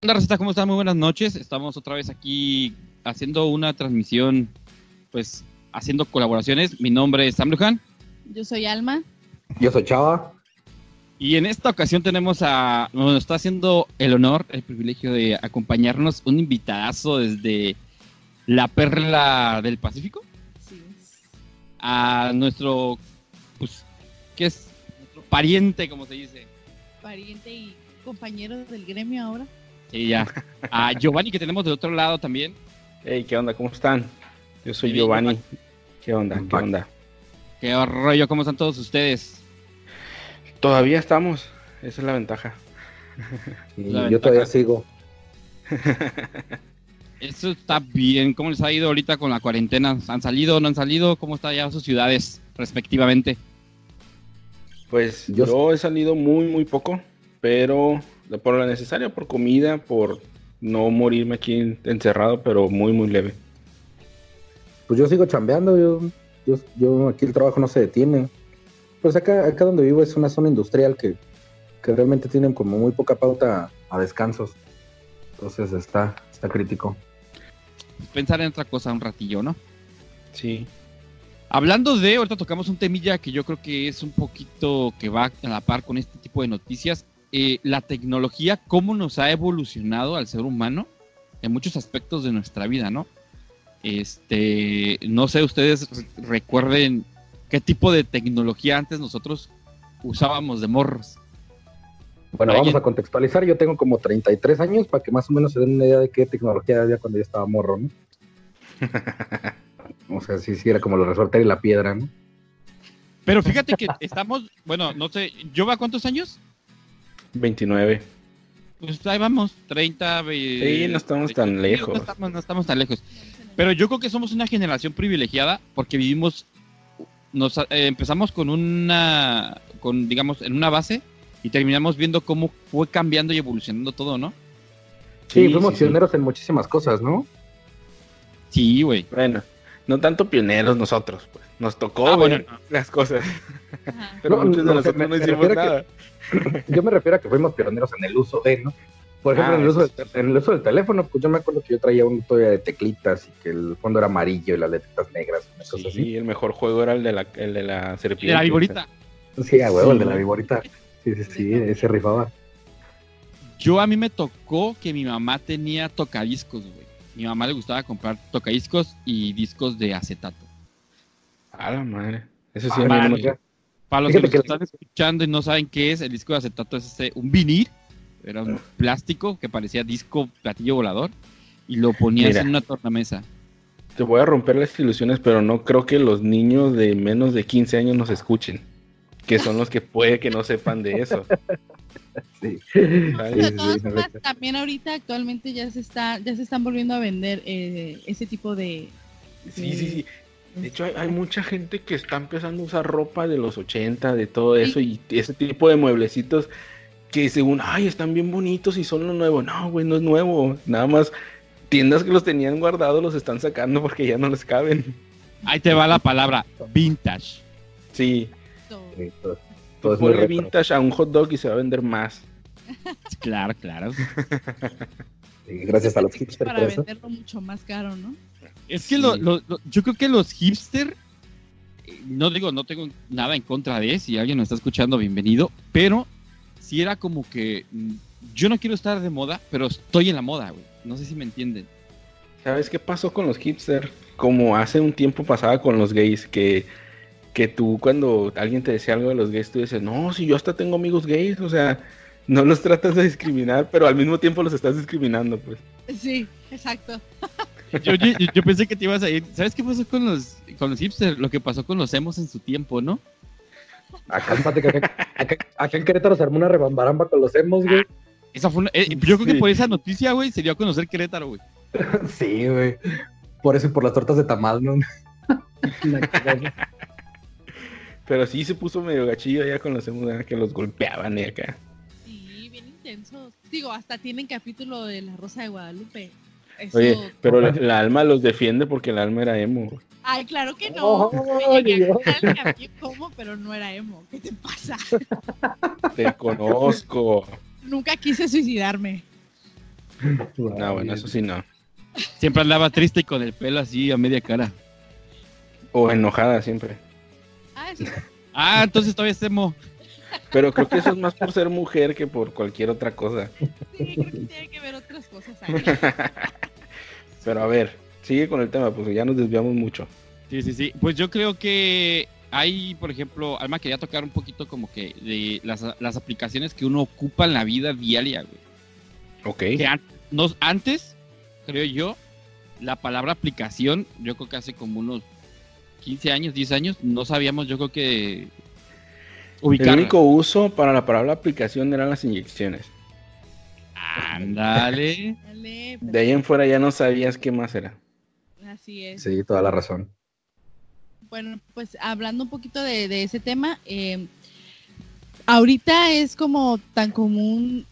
Hola, Receta, ¿cómo están? Muy buenas noches. Estamos otra vez aquí haciendo una transmisión, pues haciendo colaboraciones. Mi nombre es Sam Luján. Yo soy Alma. Yo soy Chava. Y en esta ocasión tenemos a, nos está haciendo el honor, el privilegio de acompañarnos un invitadazo desde la perla del Pacífico. Sí. A nuestro, pues, ¿qué es? Nuestro pariente, como se dice. Pariente y compañero del gremio ahora. Sí, ya. A Giovanni, que tenemos del otro lado también. Hey, ¿qué onda? ¿Cómo están? Yo soy Giovanni. Giovanni. ¿Qué onda? ¿Qué onda? ¿Qué rollo? ¿Cómo están todos ustedes? Todavía estamos. Esa es la ventaja. Y La yo todavía sigo. Eso está bien. ¿Cómo les ha ido ahorita con la cuarentena? ¿Han salido o no han salido? ¿Cómo están ya sus ciudades respectivamente? Pues Yo- yo, he salido muy, muy poco, pero por lo necesario, por comida, por no morirme aquí encerrado, pero muy, muy leve. Pues yo sigo chambeando. Yo, yo, yo aquí el trabajo no se detiene. Pues acá, acá donde vivo es una zona industrial que, que realmente tienen como muy poca pauta a descansos. Entonces está, está crítico. Pensar en otra cosa un ratillo, ¿no? Sí. Hablando de, ahorita tocamos un temilla que yo creo que es un poquito que va a la par con este tipo de noticias. Eh, la tecnología, cómo nos ha evolucionado al ser humano en muchos aspectos de nuestra vida, ¿no? Este, no sé, ustedes re- recuerden qué tipo de tecnología antes nosotros usábamos de morros. Bueno, vamos a contextualizar. Yo tengo como 33 años para que más o menos se den una idea de qué tecnología había cuando yo estaba morro, ¿no? o sea, sí, sí, era como lo resorte y la piedra, ¿no? Pero fíjate que estamos, bueno, no sé, ¿yo va cuántos años? 29. Pues ahí vamos, 30, ve- Sí, no estamos tan sí, lejos. No estamos, no estamos tan lejos. Pero yo creo que somos una generación privilegiada porque vivimos, nos eh, empezamos con una, con digamos, en una base y terminamos viendo cómo fue cambiando y evolucionando todo, ¿no? Sí, fuimos pioneros en muchísimas cosas, ¿no? Sí, güey. Bueno, no tanto pioneros nosotros, pues. Nos tocó Ah, bueno, las cosas, Ajá. pero No, muchos de nosotros me- no hicimos que- nada. Yo me refiero a que fuimos pioneros en el uso de, ¿no? Por ejemplo, Ah, en, el uso eso del, en el uso del teléfono, pues yo me acuerdo que yo traía un todavía de teclitas y que el fondo era amarillo y las letritas negras, cosa Sí, el mejor juego era el de la, el de la serpiente. De la viborita. así. Sí, a huevo, el de la viborita. Sí, sí, sí, ese rifaba. Yo a mí me tocó que mi mamá tenía tocadiscos, güey. Mi mamá le gustaba comprar tocadiscos y discos de acetato. A la madre. Eso sí, Ah. Para los Fíjate que nos están escuchando y no saben qué es, el disco de acetato es este, un vinil, era un plástico que parecía disco platillo volador y lo ponías Mira. en una tornamesa. Te voy a romper las ilusiones, pero no creo que los niños de menos de 15 años nos escuchen. Que son los que puede que no sepan de eso. Sí. De todas formas, también ahorita actualmente ya se está, ya se están volviendo a vender eh, ese tipo de. Sí, sí, sí. De hecho, hay, hay mucha gente que está empezando a usar ropa de los 80, de todo eso, y ese tipo de mueblecitos que según, ay, están bien bonitos y son lo nuevo. No, güey, no es nuevo. Nada más tiendas que los tenían guardados los están sacando porque ya no les caben. Ahí te va la palabra vintage. Sí, Sí, todo, todo es muy ponle retro. vintage a un hot dog y se va a vender más. Claro, claro. Gracias a los hipsters para eso. venderlo mucho más caro, ¿no? Es que Sí. lo- lo- yo creo que los hipster, eh, no digo, no tengo nada en contra de, si alguien nos está escuchando, bienvenido, pero si era como que mm, yo no quiero estar de moda, pero estoy en la moda, güey. No sé si me entienden. ¿Sabes qué pasó con los hipster? Como hace un tiempo pasaba con los gays, que, que tú cuando alguien te decía algo de los gays, tú dices, no, si yo hasta tengo amigos gays, o sea, no los tratas de discriminar, pero al mismo tiempo los estás discriminando, pues. Sí, exacto. Yo, yo- yo pensé que te ibas a ir. ¿Sabes qué pasó con los, con los hipster? Lo que pasó con los emos en su tiempo, ¿no? Acá, que acá, acá- acá en Querétaro se armó una rebambaramba con los emos, güey. Esa fue una- eh, yo creo que Sí. por esa noticia, güey, se dio a conocer Querétaro, güey. Sí, güey. Por eso y por las tortas de tamal, ¿no? Pero sí se puso medio gachillo ya con los emos, ¿verdad? que los golpeaban y acá. Sí, bien intenso. Digo, hasta tienen capítulo de La Rosa de Guadalupe. Eso... Oye, pero la, la alma los defiende porque el alma era emo. Ay, claro que no. Oh, Me llegué a como, pero no era emo. ¿Qué te pasa? Te conozco. Nunca quise suicidarme. No, bueno, eso sí no. Siempre andaba triste y con el pelo así a media cara. O enojada siempre. Ah. Ah, entonces todavía es emo. Pero creo que eso es más por ser mujer que por cualquier otra cosa. Sí, creo que tiene que ver otras cosas ahí. Pero a ver, sigue con el tema, pues ya nos desviamos mucho. Sí, sí, sí. Pues yo creo que hay, por ejemplo, Alma quería tocar un poquito como que de las, las aplicaciones que uno ocupa en la vida diaria, güey. Ok. Que an- nos- antes, creo yo, la palabra aplicación, yo creo que hace como unos 15 años, 10 años, no sabíamos, yo creo que El único uso para la palabra aplicación eran las inyecciones. Ándale. Dale, De ahí en fuera ya no sabías qué más era. Así es. Sí, toda la razón. Bueno, pues hablando un poquito de, de ese tema, eh, ahorita es como tan común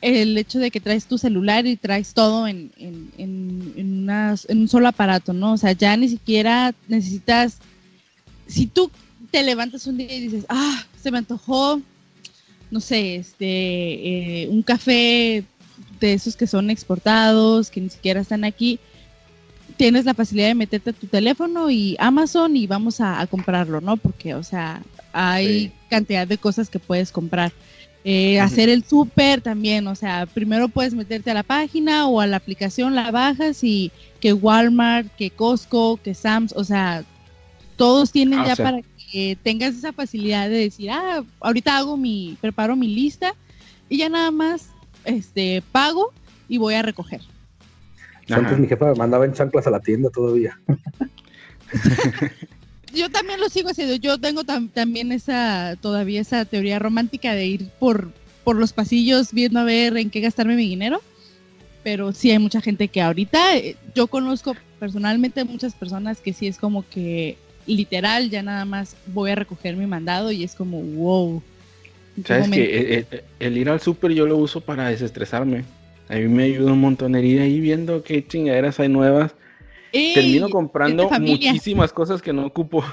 el hecho de que traes tu celular y traes todo en, en, en, en unas- en un solo aparato, ¿no? O sea, ya ni siquiera necesitas, si tú te levantas un día y dices, ah, se me antojó, no sé, este, eh, un café de esos que son exportados, que ni siquiera están aquí, tienes la facilidad de meterte a tu teléfono y Amazon y vamos a, a comprarlo, ¿no? Porque, o sea, hay Sí. cantidad de cosas que puedes comprar. Eh. Hacer el súper también, o sea, primero puedes meterte a la página o a la aplicación, la bajas y que Walmart, que Costco, que Sam's, o sea, todos tienen Ah, o ya sea. para que tengas esa facilidad de decir, ah, ahorita hago mi, preparo mi lista y ya nada más, este, pago y voy a recoger. Ajá. Antes mi jefa me mandaba en chanclas a la tienda todavía. yo también lo sigo haciendo. Yo tengo tam- también esa, todavía esa teoría romántica de ir por, por los pasillos viendo a ver en qué gastarme mi dinero. Pero sí hay mucha gente que ahorita, eh, yo conozco personalmente muchas personas que sí es como que literal ya nada más voy a recoger mi mandado y es como wow. ¿en qué Sabes que el, el ir al súper yo lo uso para desestresarme. A mí me ayuda un montón ir ahí viendo qué chingaderas hay nuevas. ¡Ey! Termino comprando de muchísimas cosas que no ocupo,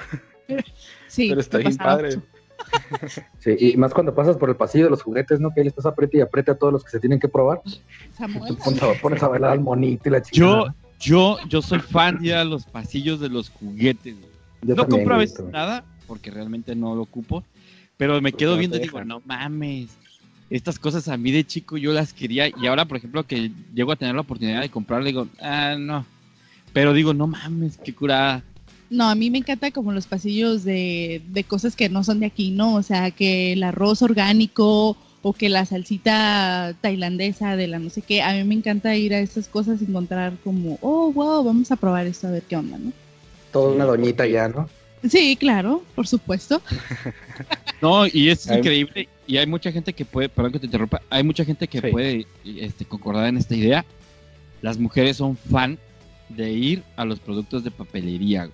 Sí, pero está bien padre. mucho. Sí, y más cuando pasas por el pasillo de los juguetes, ¿no? Que ahí estás aprieta y aprieta a todos los que se tienen que probar. Tú pones a, pones a bailar al monito y la Yo, chingada. yo, yo soy fan de ir a los pasillos de los juguetes. Yo no compro a veces nada, porque realmente no lo ocupo. Pero me quedo viendo y digo, no mames. Estas cosas a mí de chico yo las quería. Y ahora, por ejemplo, que llego a tener la oportunidad de comprar, digo, ah, no. Pero digo, no mames, qué curada. No, a mí me encanta como los pasillos de, de cosas que no son de aquí, ¿no? O sea, que el arroz orgánico o que la salsita tailandesa de la no sé qué. A mí me encanta ir a esas cosas y encontrar como, oh, wow, vamos a probar esto a ver qué onda, ¿no? Toda una doñita ya, ¿no? Sí, claro, por supuesto. No, y es Hay- increíble. Y hay mucha gente que puede, perdón que te interrumpa, hay mucha gente que Sí. puede este, concordar en esta idea. Las mujeres son fan de ir a los productos de papelería.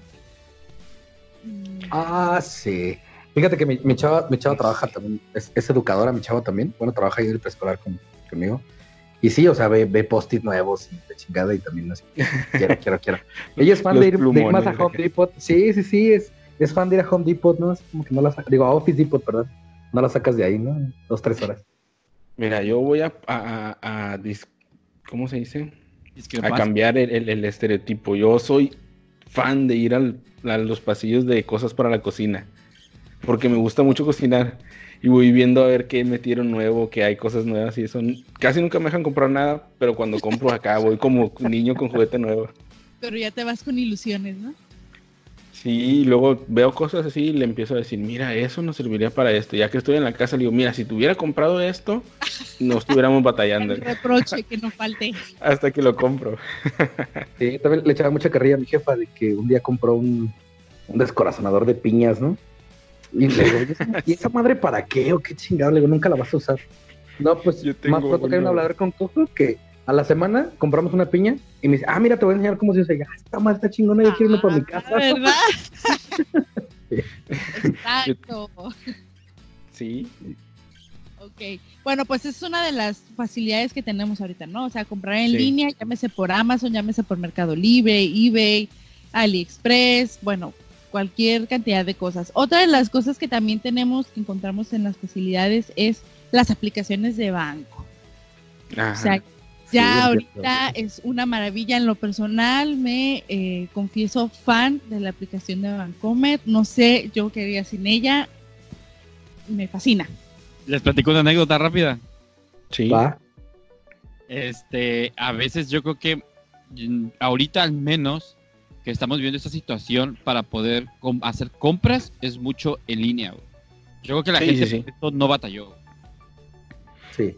Mm, Ah, sí. Fíjate que mi, mi chava, mi chava trabaja también, es, es educadora, mi chava también. Bueno, trabaja ahí en el preescolar con- conmigo. Y sí, o sea, ve, ve post-it nuevos y de chingada y también así. Quiero, quiero, quiero. Ella es fan de ir, de ir más a Home acá. Depot. Sí, sí, sí, es, es fan de ir a Home Depot, ¿no? Es como que no la sacas, digo, a Office Depot, perdón. No la sacas de ahí, ¿no? Dos, tres horas. Mira, yo voy a, a, a- a dis- ¿cómo se dice? Es que A pasa- cambiar el, el- el estereotipo. Yo soy fan de ir al- a los pasillos de cosas para la cocina, porque me gusta mucho cocinar y voy viendo a ver qué metieron nuevo, que hay cosas nuevas y eso. Casi nunca me dejan comprar nada, pero cuando compro acá voy como niño con juguete nuevo. Pero ya te vas con ilusiones, ¿no? Sí, y luego veo cosas así y le empiezo a decir, mira, eso nos serviría para esto. Ya que estoy en la casa, le digo, mira, si tuviera comprado esto, no estuviéramos batallando El reproche que no falte. hasta que lo compro. Sí, también le echaba mucha carrilla a mi jefa de que un día compró un, un descorazonador de piñas, ¿no? Y le digo, "¿Y esa- ¿y esa madre para qué? ¿O qué chingado? Le digo, nunca la vas a usar. No, pues Yo tengo más pronto que hay un hablador con cojo que a la semana compramos una piña y me dice, ah, mira, te voy a enseñar cómo se usa. Y yo, "Ah, esta madre está chingona, yo quiero irme por mi casa. Ah, ¿Verdad? Sí. Exacto. Sí, Ok, bueno, pues es una de las facilidades que tenemos ahorita, ¿no? O sea, comprar en Sí. línea, llámese por Amazon, llámese por Mercado Libre, eBay, AliExpress, bueno, cualquier cantidad de cosas. Otra de las cosas que también tenemos, que encontramos en las facilidades, es las aplicaciones de banco. Ajá. O sea, Ya ahorita es una maravilla en lo personal, me eh, confieso fan de la aplicación de Bancomer, no sé, yo quería sin ella, me fascina. Les platico una anécdota rápida. Sí. Va. Este, a veces yo creo que mm, ahorita al menos que estamos viendo esta situación para poder com- hacer compras es mucho en línea. güey. Yo creo que la Sí, gente sí, sí. por esto no batalló. Sí.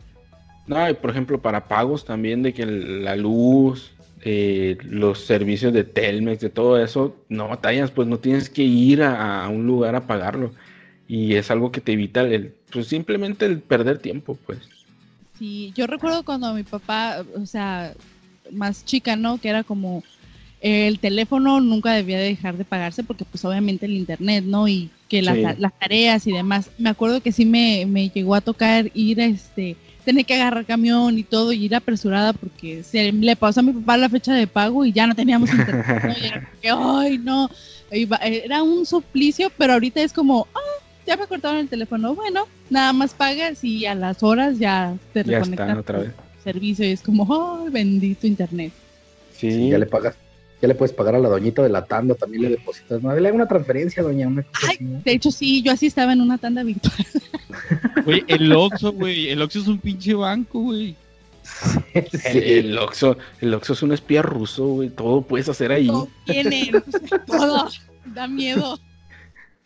No, y por ejemplo, para pagos también de que la luz, eh, los servicios de Telmex, de todo eso, no batallas, pues no tienes que ir a, a un lugar a pagarlo. Y es algo que te evita el, pues simplemente el perder tiempo, pues. Sí, yo recuerdo cuando mi papá, o sea, más chica, ¿no? Que era como el teléfono nunca debía de dejar de pagarse porque pues obviamente el internet, ¿no? Y que las, Sí. las tareas y demás. Me acuerdo que sí me, me llegó a tocar ir a este, tener que agarrar camión y todo y ir apresurada porque se le pasó a mi papá la fecha de pago y ya no teníamos internet. ¿no? Y era como que, ay, no. Iba- Era un suplicio, pero ahorita es como, ah, ya me cortaron el teléfono. Bueno, nada más pagas y a las horas ya te Ya reconectas están otra al vez. servicio y es como, ay, bendito internet. Sí, Sí, ya le pagas. Ya le puedes pagar a la doñita de la tanda, también le depositas. No, le hago una transferencia, doña. Una cosa Ay, así, ¿no? de hecho sí, yo así estaba en una tanda virtual. Güey, el Oxxo, güey. El Oxxo es un pinche banco, güey. el, el Oxxo, el Oxxo es un espía ruso, güey. Todo puedes hacer ahí. Todo tienen, todo, da miedo.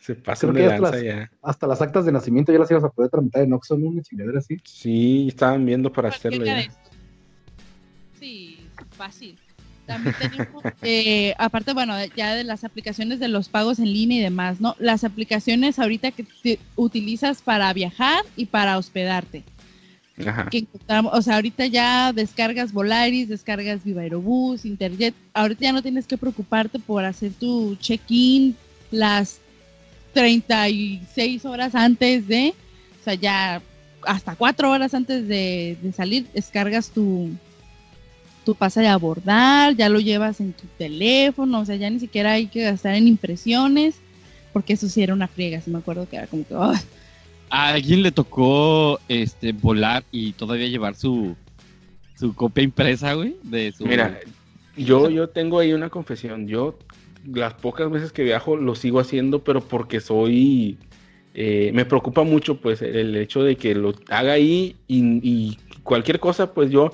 Se que ya lanza las- ya. Hasta las actas de nacimiento ya las ibas a poder tramitar en Oxxo, ¿no? Una chingadera así. Sí, estaban viendo para hacerlo ya. Sí, fácil. También tenemos, eh, aparte, bueno, ya de las aplicaciones de los pagos en línea y demás, ¿no? Las aplicaciones ahorita que te utilizas para viajar y para hospedarte. Ajá. que encontramos, o sea, ahorita ya descargas Volaris, descargas Viva Aerobús, Interjet, ahorita ya no tienes que preocuparte por hacer tu check-in las 36 horas antes de, o sea, ya hasta 4 horas antes de, de salir, descargas tu, tu pase de abordar, ya lo llevas en tu teléfono, o sea, ya ni siquiera hay que gastar en impresiones, porque eso sí era una friega, sí me acuerdo que era como que, "Ay, A alguien le tocó este volar y todavía llevar su su copia impresa, güey, de su Mira, yo, yo tengo ahí una confesión. Yo las pocas veces que viajo lo sigo haciendo, pero porque soy... eh, me preocupa mucho pues el hecho de que lo haga ahí y, y cualquier cosa, pues yo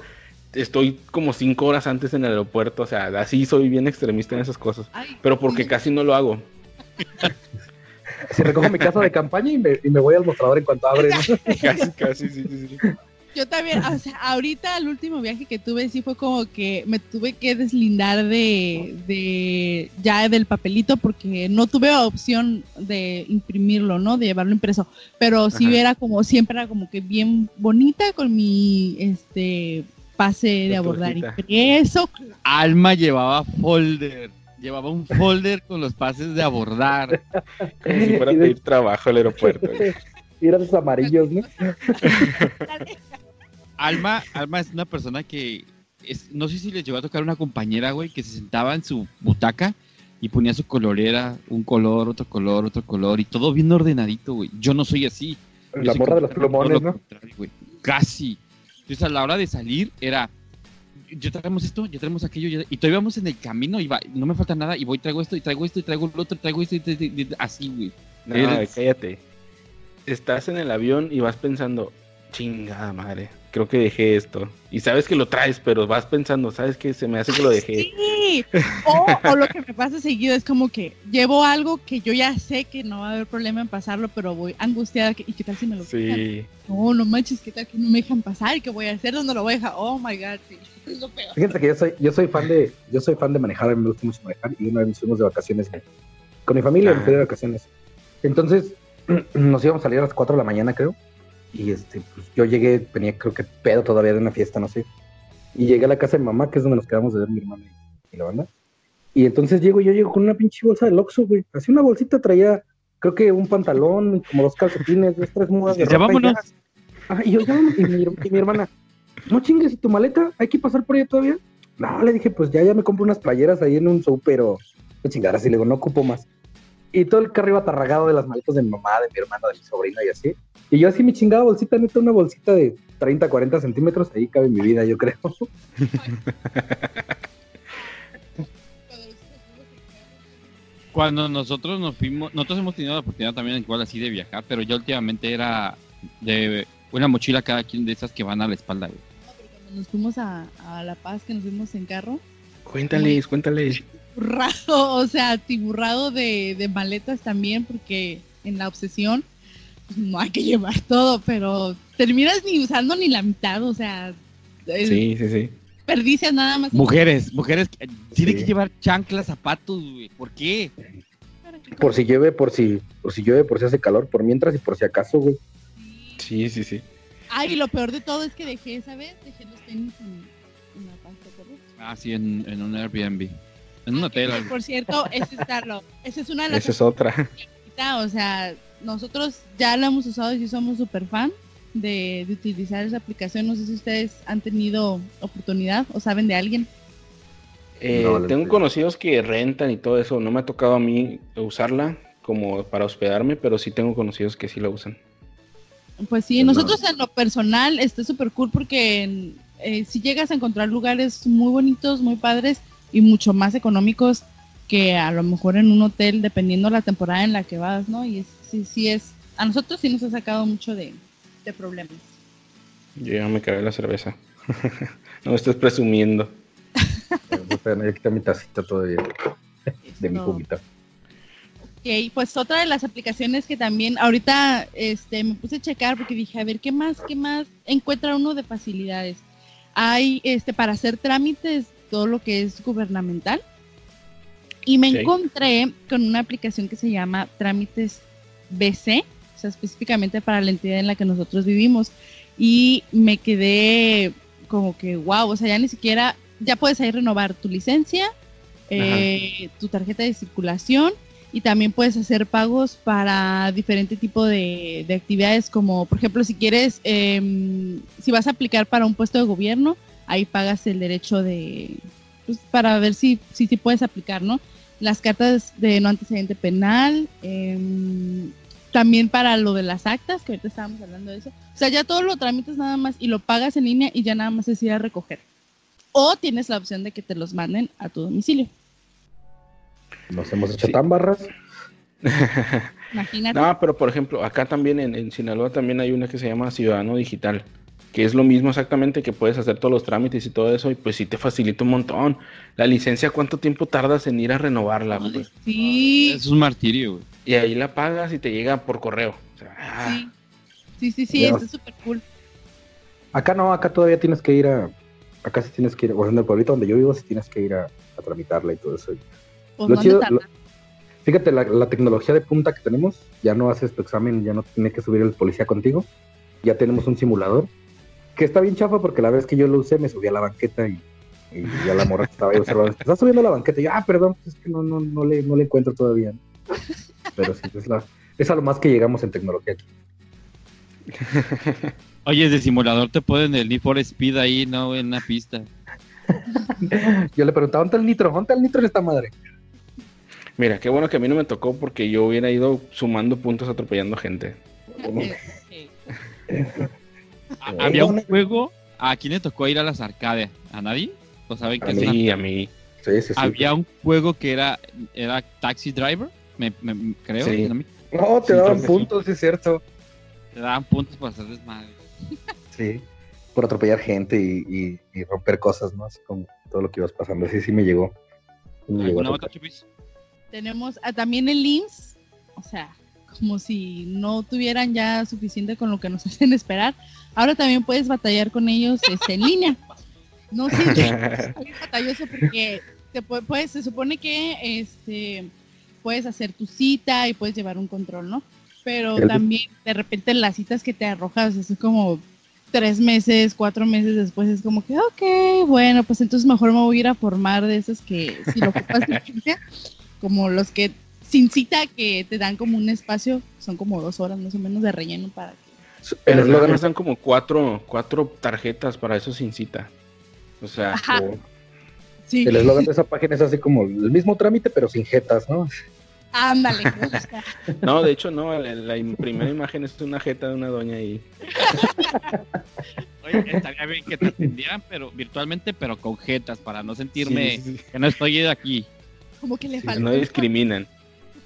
estoy como cinco horas antes en el aeropuerto. O sea, así soy bien extremista en esas cosas. ay, Pero porque casi no lo hago. Si recojo mi casa de campaña y me, y me voy al mostrador en cuanto abre. casi, casi, sí, sí, sí. Yo también, o sea, ahorita el último viaje que tuve sí fue como que me tuve que deslindar de, de ya del papelito porque no tuve opción de imprimirlo, ¿no? De llevarlo impreso. Pero sí Ajá. era como, siempre era como que bien bonita con mi este pase de Tu abordar impreso. Alma llevaba folder, llevaba un folder con los pases de abordar. Como si fuera a pedir trabajo al aeropuerto. Y eran esos amarillos, ¿no? Alma, Alma es una persona que es, no sé si les llegó a tocar una compañera, güey, que se sentaba en su butaca y ponía su colorera, un color, otro color, otro color y todo bien ordenadito, güey. Yo no soy así. Yo La morra de los plumones, ¿no? Casi. Entonces a la hora de salir era, ya traemos esto, ya traemos aquello, y todavía vamos en el camino y va, no me falta nada y voy, traigo esto y traigo esto y traigo lo otro, traigo esto y, y- y- y- así, güey. No, Eres- cállate. Estás en el avión y vas pensando, chingada madre, creo que dejé esto. Y sabes que lo traes, pero vas pensando, ¿sabes qué? Se me hace que lo dejé. Sí. O, o lo que me pasa seguido es como que llevo algo que yo ya sé que no va a haber problema en pasarlo, pero voy angustiada. que- ¿Y qué tal si me lo? Sí. No, no manches, ¿qué tal que no me dejan pasar? ¿Y qué voy a hacer? ¿Dónde lo voy a dejar? Oh my god, sí. Es lo peor. Fíjense que yo soy, yo soy fan de, yo soy fan de manejar, a mí me gusta mucho manejar, y una vez nos fuimos de vacaciones con mi familia, Ah. me fui de vacaciones. Entonces, nos íbamos a salir a las 4 de la mañana, creo. Y este, pues, yo llegué, venía creo que pedo todavía de una fiesta, no sé. Y llegué a la casa de mamá, que es donde nos quedamos de ver mi hermana y, y la banda. Y entonces llego, yo llego con una pinche bolsa de Oxxo, güey. Así una bolsita traía, creo que un pantalón, como dos calcetines, dos, tres mudas de Ya ropa. y vámonos. Ah, y yo, ya vámonos. Y mi, y mi hermana, no chingues, ¿y tu maleta? ¿Hay que pasar por ella todavía? No, le dije, pues ya, ya me compro unas playeras ahí en un súper o qué chingada. Así le digo, no ocupo más. Y todo el carro iba atarragado de las maletas de mi mamá, de mi hermana, de mi sobrina y así. Y yo así mi chingada bolsita, neta, una bolsita de 30, 40 centímetros, ahí cabe mi vida, yo creo. Cuando nosotros nos fuimos, nosotros hemos tenido la oportunidad también igual así de viajar, pero yo últimamente era de una mochila cada quien de esas que van a la espalda, güey. Cuando nos fuimos a, a La Paz, que nos fuimos en carro, Cuéntales, cuéntales. Tiburrado, o sea, tiburrado de, de maletas también, porque en la obsesión pues, no hay que llevar todo, pero terminas ni usando ni la mitad, o sea, es- Sí, sí, sí. desperdicias nada más. Mujeres, mujeres, eh, tienen Sí. que llevar chanclas, zapatos, güey. ¿Por qué? Por si llueve, por si, por si llueve, por si hace calor, por mientras y por si acaso, güey. Sí, sí, sí. Ay, y lo peor de todo es que dejé, ¿sabes? Dejé los tenis en, en la paz, ¿te acuerdas? Ah, sí, en, en un Airbnb. En un hotel. algo. Por cierto, ese es Carlos. Esa es una de las Esa es otra. o sea, nosotros ya la hemos usado y sí somos súper fan de, de utilizar esa aplicación. No sé si ustedes han tenido oportunidad o saben de alguien. Eh, No, tengo entiendo. conocidos que rentan y todo eso. No me ha tocado a mí usarla como para hospedarme, pero sí tengo conocidos que sí la usan. Pues sí, No. nosotros en lo personal está súper cool porque eh, si llegas a encontrar lugares muy bonitos, muy padres y mucho más económicos que a lo mejor en un hotel, dependiendo la temporada en la que vas, ¿no? Y es, sí, sí es, a nosotros sí nos ha sacado mucho de, de problemas. Yo ya me acabé la cerveza. no me estés presumiendo. Yo quité mi tacita todavía de mi juguito. Ok, pues otra de las aplicaciones que también ahorita este, me puse a checar porque dije, a ver, ¿qué más, qué más encuentra uno de facilidades? Hay este para hacer trámites, todo lo que es gubernamental. Y me Ok. encontré con una aplicación que se llama Trámites BC, o sea, específicamente para la entidad en la que nosotros vivimos. Y me quedé como que, wow, o sea, ya ni siquiera, ya puedes ahí renovar tu licencia, eh, tu tarjeta de circulación y también puedes hacer pagos para diferente tipo de, de actividades como por ejemplo si quieres em, si vas a aplicar para un puesto de gobierno ahí pagas el derecho de pues, para ver si si, si puedes aplicar no las cartas de no antecedente penal em, también para lo de las actas que ahorita estábamos hablando de eso. O sea ya todo lo tramitas nada más y lo pagas en línea y ya nada más es ir a recoger. O tienes la opción de que te los manden a tu domicilio. Nos hemos hecho Sí. tan barras. imagínate. No, pero por ejemplo, acá también en, en Sinaloa también hay una que se llama Ciudadano Digital, que es lo mismo exactamente que puedes hacer todos los trámites y todo eso, y pues sí te facilita un montón. La licencia, ¿cuánto tiempo tardas en ir a renovarla? Ay. pues? sí Es un martirio, güey. Y ahí la pagas y te llega por correo. O sea, ah, Sí, sí, sí, sí, está súper cool. Acá no, acá todavía tienes que ir a. Acá sí tienes que ir. O sea, en el pueblito donde yo vivo, sí tienes que ir a, a tramitarla y todo eso. Pues Lo no chido- Fíjate, la, la tecnología de punta que tenemos, ya no haces tu examen, ya no tiene que subir el policía contigo. Ya tenemos un simulador que está bien chafa porque la vez que yo lo usé me subí a la banqueta y, y ya la morra estaba ahí observando. Estás subiendo a la banqueta y yo, ah, perdón, pues es que no, no, no, le, no le encuentro todavía. Pero sí, es, la, es a lo más que llegamos en tecnología aquí. Oye, de simulador te ponen el Need for Speed ahí, ¿no? En una pista. Yo le preguntaba, ¿dónde está el nitro? ¿Dónde está el nitro en esta madre? Mira, qué bueno que a mí no me tocó porque yo hubiera ido sumando puntos atropellando gente. A- Había un no, no. juego. ¿A quién le tocó ir a las arcades? ¿A nadie? ¿O saben A qué es mí. a mí. Sí, sí, sí. Había un juego que era, era Taxi Driver, me, me- creo. Sí. ¿no? Te Sí, daban puntos, sí es cierto. Te daban puntos para hacer desmadre. Sí. Por atropellar gente y, y- y romper cosas, ¿no? Así como todo lo que ibas pasando. Sí, sí me llegó. Me llegó a. Tenemos ah, también el IMSS, o sea, como si no tuvieran ya suficiente con lo que nos hacen esperar. Ahora también puedes batallar con ellos este, en línea. No sé, es batalloso porque te pues, se supone que este, puedes hacer tu cita y puedes llevar un control, ¿no? Pero también de repente las citas que te arrojas es como tres meses, cuatro meses después es como que, ok, bueno, pues entonces mejor me voy a ir a formar de esos que si lo ocupas de como los que sin cita que te dan como un espacio, son como dos horas más o menos de relleno para Pero nada eslogan más es dan como cuatro, cuatro tarjetas para eso sin cita. O sea, o- Sí, el eslogan de esa página es así como el mismo trámite, pero sin jetas, ¿no? Ándale. No, de hecho no, la, la primera imagen es una jeta de una doña ahí. Oye, estaría bien que te atendieran, pero virtualmente, pero con jetas, para no sentirme que no estoy aquí. Como que le falta. No discriminan.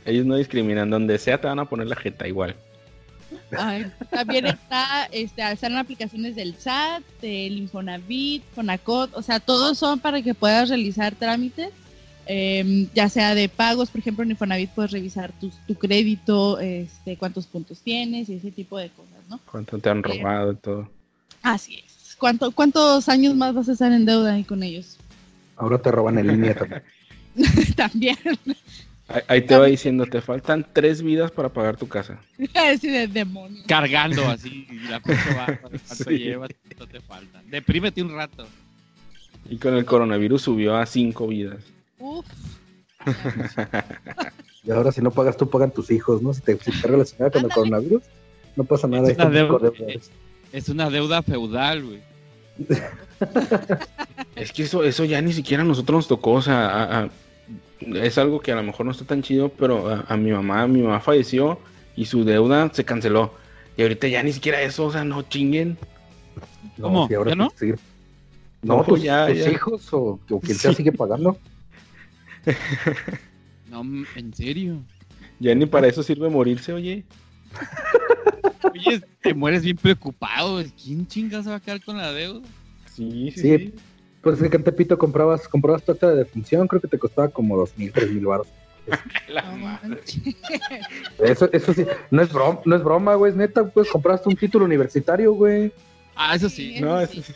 Ellos no discriminan. Donde sea te van a poner la jeta igual. También está, este, están aplicaciones del SAT, del Infonavit, Fonacot, o sea, todos son para que puedas realizar trámites Em, ya sea de pagos, por ejemplo, en Infonavit puedes revisar tu, tu crédito, este, cuántos puntos tienes y ese tipo de cosas, ¿no? Cuánto te han eh, robado y todo. Así es. ¿Cuánto, ¿Cuántos años más vas a estar en deuda ahí con ellos? Ahora te roban en línea también. también. Ahí, te va diciendo, te faltan tres vidas para pagar tu casa. así de demonio. Cargando así, la va, ¿cuánto llevas? ¿Cuánto te falta? Deprímete un rato. Y con el coronavirus subió a cinco vidas. Uf. y ahora si no pagas tú, pagan tus hijos, ¿no? Si te, si te relacionas con el coronavirus, no pasa nada. Es una, deuda, es, una deuda feudal, güey. es que eso, eso ya ni siquiera a nosotros nos tocó, o sea, es algo que a lo mejor no está tan chido, pero a, mi mamá, mi mamá falleció y su deuda se canceló. Y ahorita ya ni siquiera eso, o sea, no chinguen. ¿Cómo? ahora ¿Ya no? No, pues ya, tus hijos o, o quien sea sigue pagando. No, en serio. Ya ni para eso sirve morirse, oye. Oye, te mueres bien preocupado. ¿Quién chingas va a quedar con la deuda? Sí, sí. sí. Pues es que en Tepito comprabas, comprabas tu acta de defunción, creo que te costaba como dos mil, tres mil baros. eso, eso sí, no es broma, no es broma, güey, es neta, pues compraste un título universitario, güey. Ah, eso sí. no, eso sí.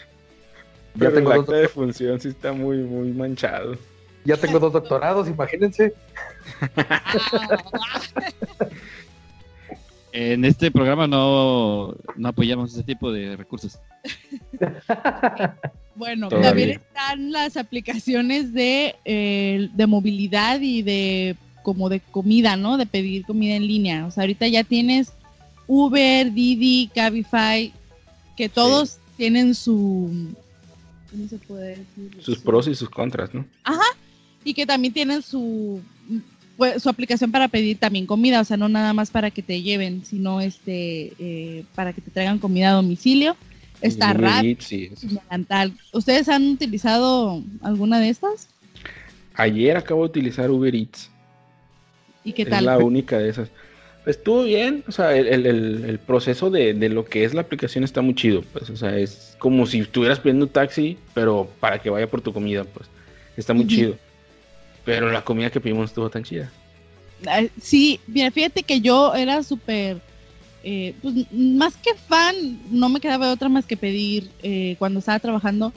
Ya tengo el acta de defunción sí está muy, muy manchado. Ya tengo dos doctorados, imagínense. en este programa no, apoyamos ese tipo de recursos. Bueno, también están las aplicaciones de, eh, de movilidad y de como de comida, ¿no? De pedir comida en línea. O sea, ahorita ya tienes Uber, Didi, Cabify, que todos tienen su... ¿Cómo se puede decir? Sus pros y sus contras, ¿no? Ajá, y que también tienen su, pues, su aplicación para pedir también comida, o sea, no nada más para que te lleven, sino este eh, para que te traigan comida a domicilio. Está Rappi, ¿Ustedes han utilizado alguna de estas? Ayer acabo de utilizar Uber Eats. ¿Y qué tal? Es la única de esas. Pues estuvo bien, o sea, el, proceso de, lo que es la aplicación está muy chido, pues, o sea, es como si estuvieras pidiendo un taxi, pero para que vaya por tu comida, pues, está muy chido. Pero la comida que pedimos estuvo tan chida. Sí, mira, fíjate que yo era súper, eh, pues más que fan, no me quedaba otra más que pedir eh, cuando estaba trabajando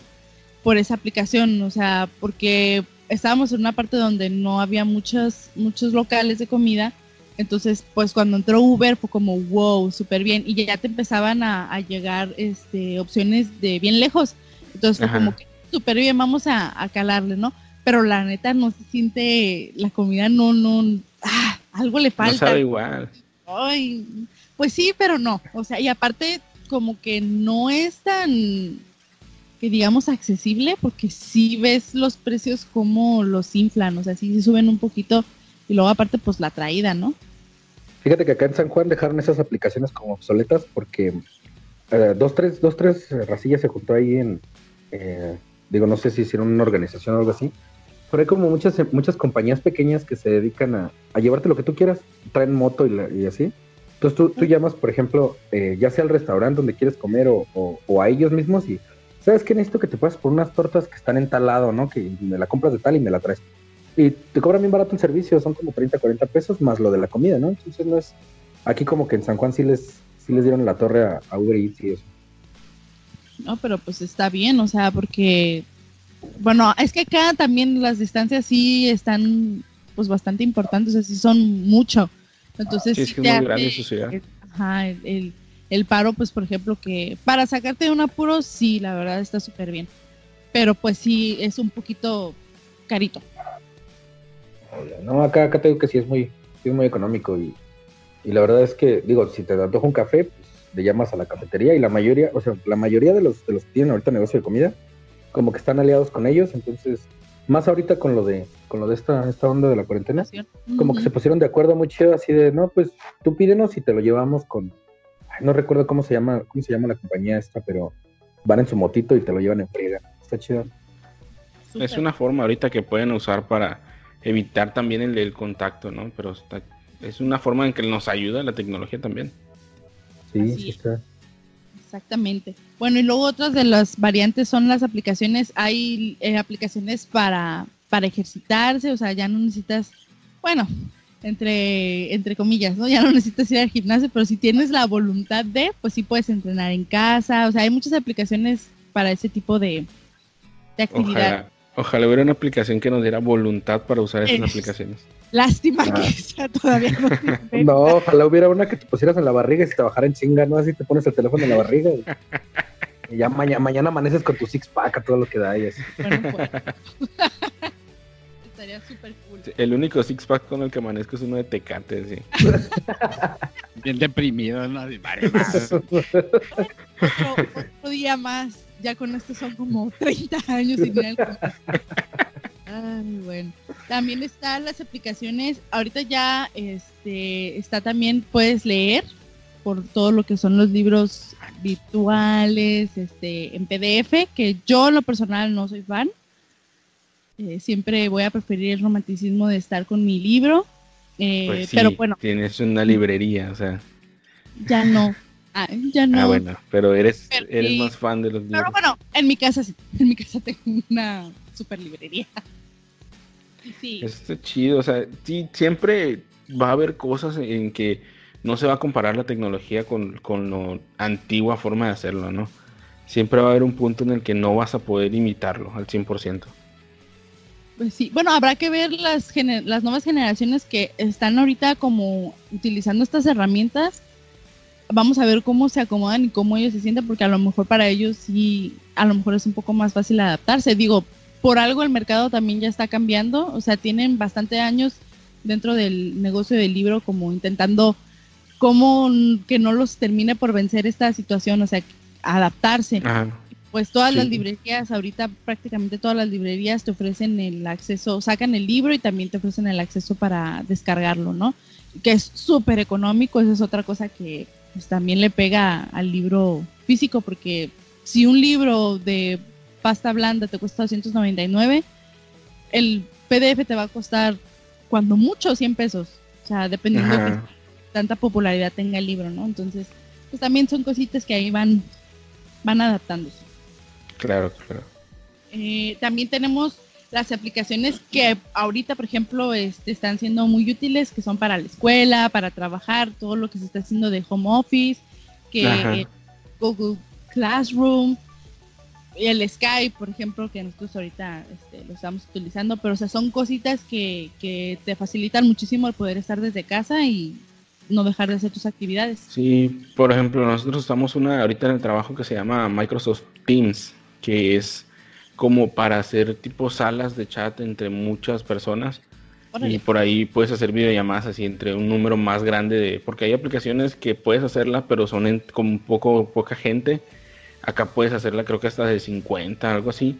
por esa aplicación, o sea, porque estábamos en una parte donde no había muchos, muchos locales de comida, entonces pues cuando entró Uber fue como wow, súper bien, y ya te empezaban a, llegar este, opciones de bien lejos, entonces fue como que súper bien, vamos a, a calarle, ¿no? pero la neta no se siente, la comida no, no, ah, algo le falta. No sabe igual. Ay, pues sí, pero no, o sea, y aparte como que no es tan, que digamos, accesible, porque sí ves los precios como los inflan, o sea, sí, suben un poquito, y luego aparte pues la traída, ¿no? Fíjate que acá en San Juan dejaron esas aplicaciones como obsoletas porque eh, dos, tres, dos, tres racillas se juntó ahí en, eh, digo, no sé si hicieron una organización o algo así, pero hay como muchas, muchas compañías pequeñas que se dedican a, llevarte lo que tú quieras, traen moto y, así. Entonces tú, tú, llamas, por ejemplo, eh, ya sea al restaurante donde quieres comer o, a ellos mismos y, ¿sabes qué? Necesito que te puedas por unas tortas que están en tal lado, ¿no? Que me la compras de tal y me la traes. Y te cobran bien barato el servicio, son como 30, 40 pesos más lo de la comida, ¿no? Entonces no es... Aquí como que en San Juan sí les, sí les dieron la torre a, a Uber Eats y eso. No, pero pues está bien, o sea, porque bueno, es que acá también las distancias sí están pues bastante importantes, o sea, sí son mucho. Entonces, sí, es que es muy grande su ciudad. Ajá, el, el, paro, pues por ejemplo, que para sacarte de un apuro, sí, la verdad está súper bien. Pero pues sí, es un poquito carito. No, acá, acá te digo que sí es muy, sí es muy económico y, y la verdad es que, digo, si te antoja un café, pues le llamas a la cafetería y la mayoría, o sea, la mayoría de los, de los que tienen ahorita negocio de comida, como que están aliados con ellos, entonces más ahorita con lo de con lo de esta, esta onda de la cuarentena, como que se pusieron de acuerdo muy chido, así de, no, pues tú pídenos y te lo llevamos con, no recuerdo cómo se llama, cómo se llama la compañía esta, pero van en su motito y te lo llevan en friega. Está chido. Es una forma ahorita que pueden usar para evitar también el, el contacto, ¿no? Pero es una forma en que nos ayuda la tecnología también. Sí, sí está. Exactamente. Bueno, y luego otras de las variantes son las aplicaciones. Hay eh, aplicaciones para, para ejercitarse, o sea, ya no necesitas, bueno, entre, entre comillas, ¿no? Ya no necesitas ir al gimnasio, pero si tienes la voluntad de, pues sí puedes entrenar en casa. O sea, hay muchas aplicaciones para ese tipo de, actividad. Hubiera una aplicación que nos diera voluntad para usar esas aplicaciones. Lástima que ah. esa todavía no No, ojalá hubiera una que te pusieras en la barriga y se te bajara en chinga, ¿no? Así te pones el teléfono en la barriga y, ya mañana, mañana amaneces con tu six pack a todo lo que da y así. Bueno, pues. Estaría súper cool. el único six pack con el que amanezco es uno de Tecate, sí. Bien deprimido, ¿no? otro, día más. Ya con esto son como 30 años sin ir Ay, bueno. También están las aplicaciones. Ahorita ya este, está también, puedes leer por todo lo que son los libros virtuales, este, en PDF, que yo en lo personal no soy fan. Eh, siempre voy a preferir el romanticismo de estar con mi libro. Eh, pues pero bueno. Tienes una librería, o sea. Ya no. Ah, ya no. Ah, bueno, pero eres, eres más fan de los libros. Pero bueno, en mi casa sí. En mi casa tengo una super librería. Sí. Está chido, o sea, sí, siempre va a haber cosas en que no se va a comparar la tecnología con, con la antigua forma de hacerlo, ¿no? Siempre va a haber un punto en el que no vas a poder imitarlo al 100%. Pues sí, bueno, habrá que ver las, las nuevas generaciones que están ahorita como utilizando estas herramientas. Vamos a ver cómo se acomodan y cómo ellos se sienten, porque a lo mejor para ellos sí, a lo mejor es un poco más fácil adaptarse. Digo, por algo el mercado también ya está cambiando, o sea, tienen bastante años dentro del negocio del libro como intentando cómo que no los termine por vencer esta situación, o sea, adaptarse. Pues todas las librerías, ahorita prácticamente todas las librerías te ofrecen el acceso, sacan el libro y también te ofrecen el acceso para descargarlo, ¿no? Que es súper económico, esa es otra cosa que pues, también le pega al libro físico, porque si un libro de pasta blanda te cuesta 299, el PDF te va a costar cuando mucho 100 pesos. O sea, dependiendo de tanta popularidad tenga el libro, ¿no? Entonces, pues también son cositas que ahí van, van adaptándose. Claro, claro. Eh, también tenemos las aplicaciones que ahorita, por ejemplo, este, están siendo muy útiles, que son para la escuela, para trabajar, todo lo que se está haciendo de home office, que Google Classroom, y el Skype, por ejemplo, que nosotros ahorita este, lo estamos utilizando, pero o sea, son cositas que, que, te facilitan muchísimo el poder estar desde casa y no dejar de hacer tus actividades. Sí, por ejemplo, nosotros estamos una ahorita en el trabajo que se llama Microsoft Teams, que es como para hacer tipo salas de chat entre muchas personas. Y por ahí puedes hacer videollamadas así entre un número más grande de... Porque hay aplicaciones que puedes hacerla, pero son con poco, poca gente Acá puedes hacerla creo que hasta de 50, algo así.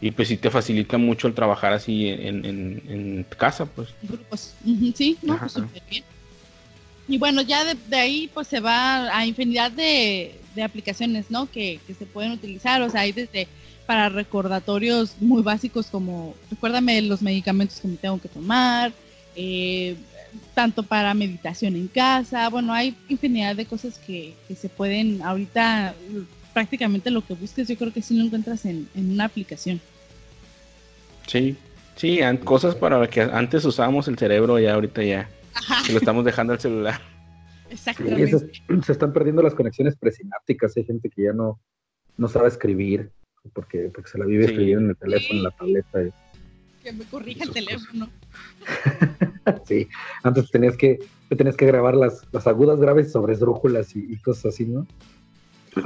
Y pues sí te facilita mucho el trabajar así en, en, casa, pues. sí, no, pues bien. Y bueno, ya de, ahí pues se va a infinidad de, aplicaciones, ¿no? Que, se pueden utilizar, o sea, hay desde para recordatorios muy básicos como recuérdame los medicamentos que me tengo que tomar, eh, tanto para meditación en casa, bueno, hay infinidad de cosas que, que se pueden ahorita prácticamente lo que busques, yo creo que sí lo encuentras en, una aplicación. Sí, sí, cosas para las que antes usábamos el cerebro, ya ahorita ya lo estamos dejando al celular. Exactamente. se están perdiendo las conexiones presinápticas, hay gente que ya no, no sabe escribir porque, porque se la vive escribiendo en el teléfono, en la tableta. Que me corrija el teléfono. sí, antes tenías que, tenías que grabar las, las agudas graves sobre esdrújulas y, y cosas así, ¿no?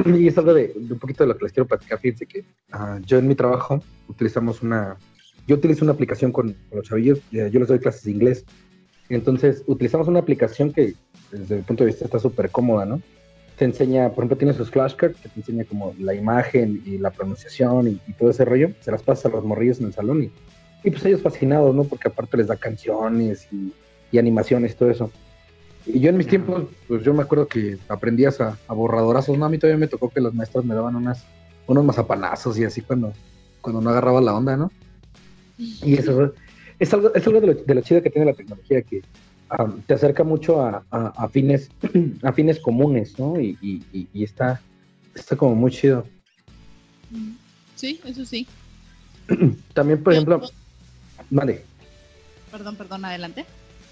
Y es algo de, un poquito de lo que les quiero platicar. Fíjense que ah, yo en mi trabajo utilizamos una, yo utilizo una aplicación con, los chavillos, eh, yo les doy clases de inglés. Entonces utilizamos una aplicación que desde el punto de vista está súper cómoda, ¿no? Te enseña, por ejemplo, tiene sus flashcards que te enseña como la imagen y la pronunciación y, todo ese rollo. Se las pasa a los morrillos en el salón y y pues ellos fascinados, ¿no? Porque aparte les da canciones y, y animaciones y todo eso. Y yo en mis tiempos, pues yo me acuerdo que aprendías a, a borradorazos, ¿no? A mí todavía me tocó que las maestras me daban unas, unos mazapanazos y así cuando, cuando no agarraba la onda, ¿no? Y eso es algo, es algo de, lo, de lo chido que tiene la tecnología, que te acerca mucho a, a, a, fines, a fines comunes, ¿no? Y, y, y, está, está como muy chido. Sí, eso sí. También, por ejemplo, vale. Perdón, perdón, adelante.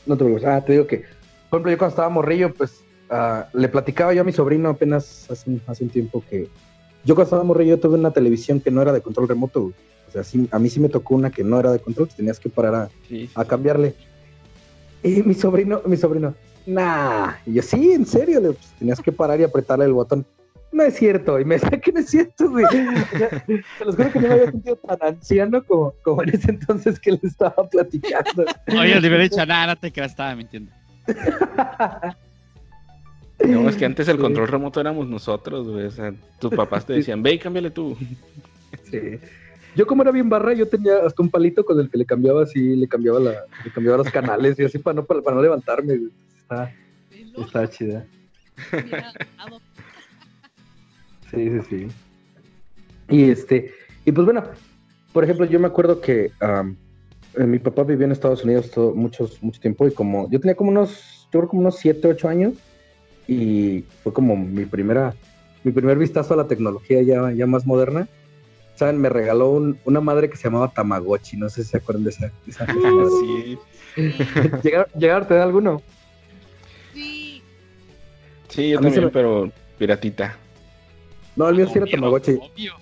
No te preocupes. Ah, te digo que, por ejemplo, yo cuando estaba morrillo, pues uh, le platicaba yo a mi sobrino apenas hace un, hace un tiempo que yo cuando estaba morrillo tuve una televisión que no era de control remoto, güey. O sea, sí, a mí sí me tocó una que no era de control, que tenías que parar a, sí. a cambiarle. Y mi sobrino, mi sobrino, nah. Y yo, sí, en serio, le, pues, tenías que parar y apretarle el botón. No es cierto. Y me decía que no es cierto, güey. Se los juro que no me había sentido tan anciano como, como en ese entonces que le estaba platicando. Oye, le hubiera dicho, nada, no te creas, estaba mintiendo. No, es que antes el control remoto éramos nosotros, güey. O sea, tus papás te decían, ve y cámbiale tú. Sí. Yo como era bien barra, yo tenía hasta un palito con el que le cambiaba así, le cambiaba la, le cambiaba los canales y así para no, para, no levantarme. Está, está chida. Sí, sí, sí. Y este, y pues bueno, por ejemplo, yo me acuerdo que um, mi papá vivió en Estados Unidos todo, muchos, mucho tiempo y como yo tenía como unos, yo creo como unos 7, 8 años y fue como mi primera, mi primer vistazo a la tecnología ya, ya más moderna. ¿Saben? Me regaló un, una madre que se llamaba Tamagotchi, no sé si se acuerdan de esa. De esa sí. ¿Llegaron, ¿Llegaron a tener alguno? Sí. Sí, yo también, me... pero piratita. No, el mío sí era Tamagotchi. Obvio.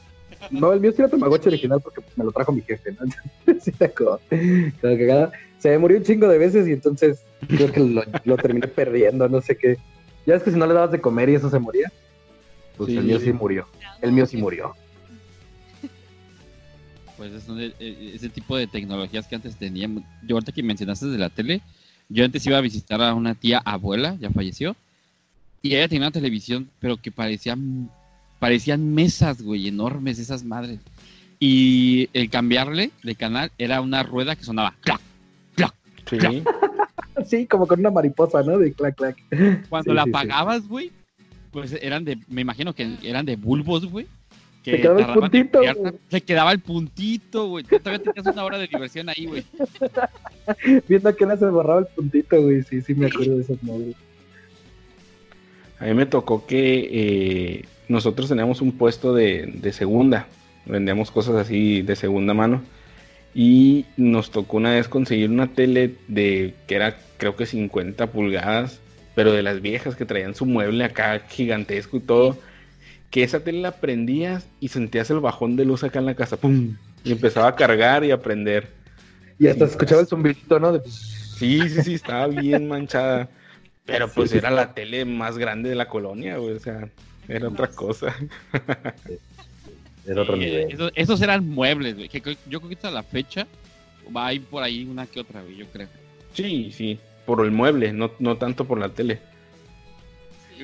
No, el mío sí era Tamagotchi original porque me lo trajo mi jefe, ¿no? sí, como, como que se me murió un chingo de veces y entonces creo que lo, lo, terminé perdiendo, no sé qué. Ya es que si no le dabas de comer y eso se moría, pues sí. el mío sí murió. El mío sí murió pues es un, ese tipo de tecnologías que antes teníamos. Yo ahorita que mencionaste de la tele, yo antes iba a visitar a una tía abuela, ya falleció, y ella tenía una televisión, pero que parecían, parecían mesas, güey, enormes esas madres. Y el cambiarle de canal era una rueda que sonaba clac, clac, sí. clac. sí, como con una mariposa, ¿no? De clac, clac. Cuando sí, la apagabas, güey, pues eran de, me imagino que eran de bulbos, güey que se quedaba el puntito. Se quedaba el puntito, güey. Todavía tenías una hora de diversión ahí, güey. Viendo que no se borraba el puntito, güey. Sí, sí, me acuerdo de esos móviles. A mí me tocó que eh, nosotros teníamos un puesto de, de, segunda. Vendíamos cosas así de segunda mano. Y nos tocó una vez conseguir una tele de que era, creo que 50 pulgadas, pero de las viejas que traían su mueble acá gigantesco y todo que esa tele la prendías y sentías el bajón de luz acá en la casa, ¡pum! Y empezaba a cargar y a prender. Y hasta se escuchaba el zumbidito, ¿no? De... Sí, sí, sí, estaba bien manchada. Pero pues sí, era sí. la tele más grande de la colonia, güey, o sea, era otra cosa. Era otro nivel. Esos, esos, eran muebles, güey, que yo creo que hasta la fecha va a ir por ahí una que otra, güey, yo creo. Sí, sí, por el mueble, no, no tanto por la tele.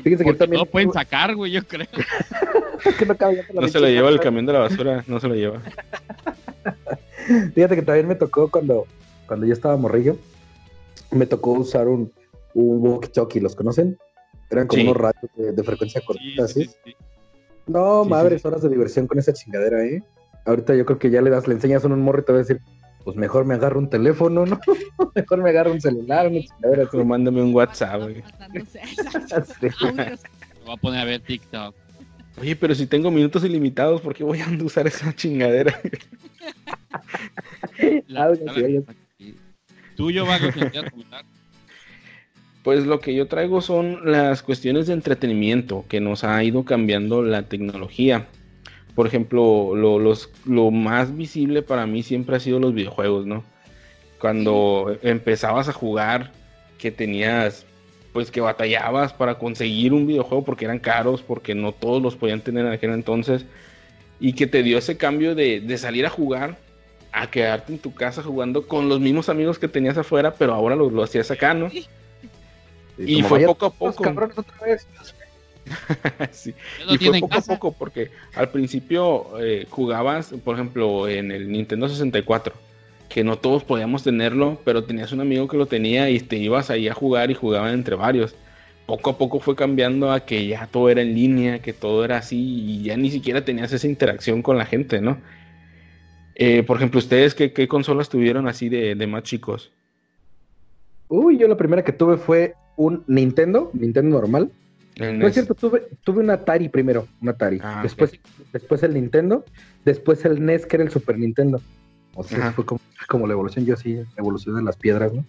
Fíjense que también... No pueden sacar, güey, yo creo. que no, no se lo lleva el camión de la basura, no se lo lleva. Fíjate que también me tocó cuando, cuando yo estaba morrillo, me tocó usar un, un walkie-talkie, ¿los conocen? Eran como sí. unos radios de, de, frecuencia cortita, ¿sí? sí no, madres, horas de diversión con esa chingadera, ¿eh? Ahorita yo creo que ya le das, le enseñas a un morro y te va a decir, pues mejor me agarro un teléfono, ¿no? mejor me agarro un celular, una chingadera. Pero mándame un WhatsApp, güey. sí. Voy a poner a ver TikTok. Oye, pero si tengo minutos ilimitados, ¿por qué voy a usar esa chingadera? La, la, la, ¿Tú, yo, Vago, que quieras comentar? Pues lo que yo traigo son las cuestiones de entretenimiento que nos ha ido cambiando la tecnología. Por ejemplo, lo, los, lo más visible para mí siempre ha sido los videojuegos, ¿no? Cuando empezabas a jugar, que tenías, pues que batallabas para conseguir un videojuego porque eran caros, porque no todos los podían tener en aquel entonces, y que te dio ese cambio de, de salir a jugar a quedarte en tu casa jugando con los mismos amigos que tenías afuera, pero ahora lo, lo hacías acá, ¿no? Sí. Y, fue poco a poco. Cabrones otra vez. sí. Y fue poco casa? a poco, porque al principio eh, jugabas, por ejemplo, en el Nintendo 64, que no todos podíamos tenerlo, pero tenías un amigo que lo tenía y te ibas ahí a jugar y jugaban entre varios. Poco a poco fue cambiando a que ya todo era en línea, que todo era así y ya ni siquiera tenías esa interacción con la gente, ¿no? Eh, por ejemplo, ¿ustedes qué, qué, consolas tuvieron así de, de, más chicos? Uy, yo la primera que tuve fue un Nintendo, Nintendo normal. El no es cierto, tuve, tuve un Atari primero, un Atari. Ah, después, okay. después el Nintendo, después el NES, que era el Super Nintendo. O sea, Ajá. fue como, como, la evolución, yo sí, evolución de las piedras, ¿no?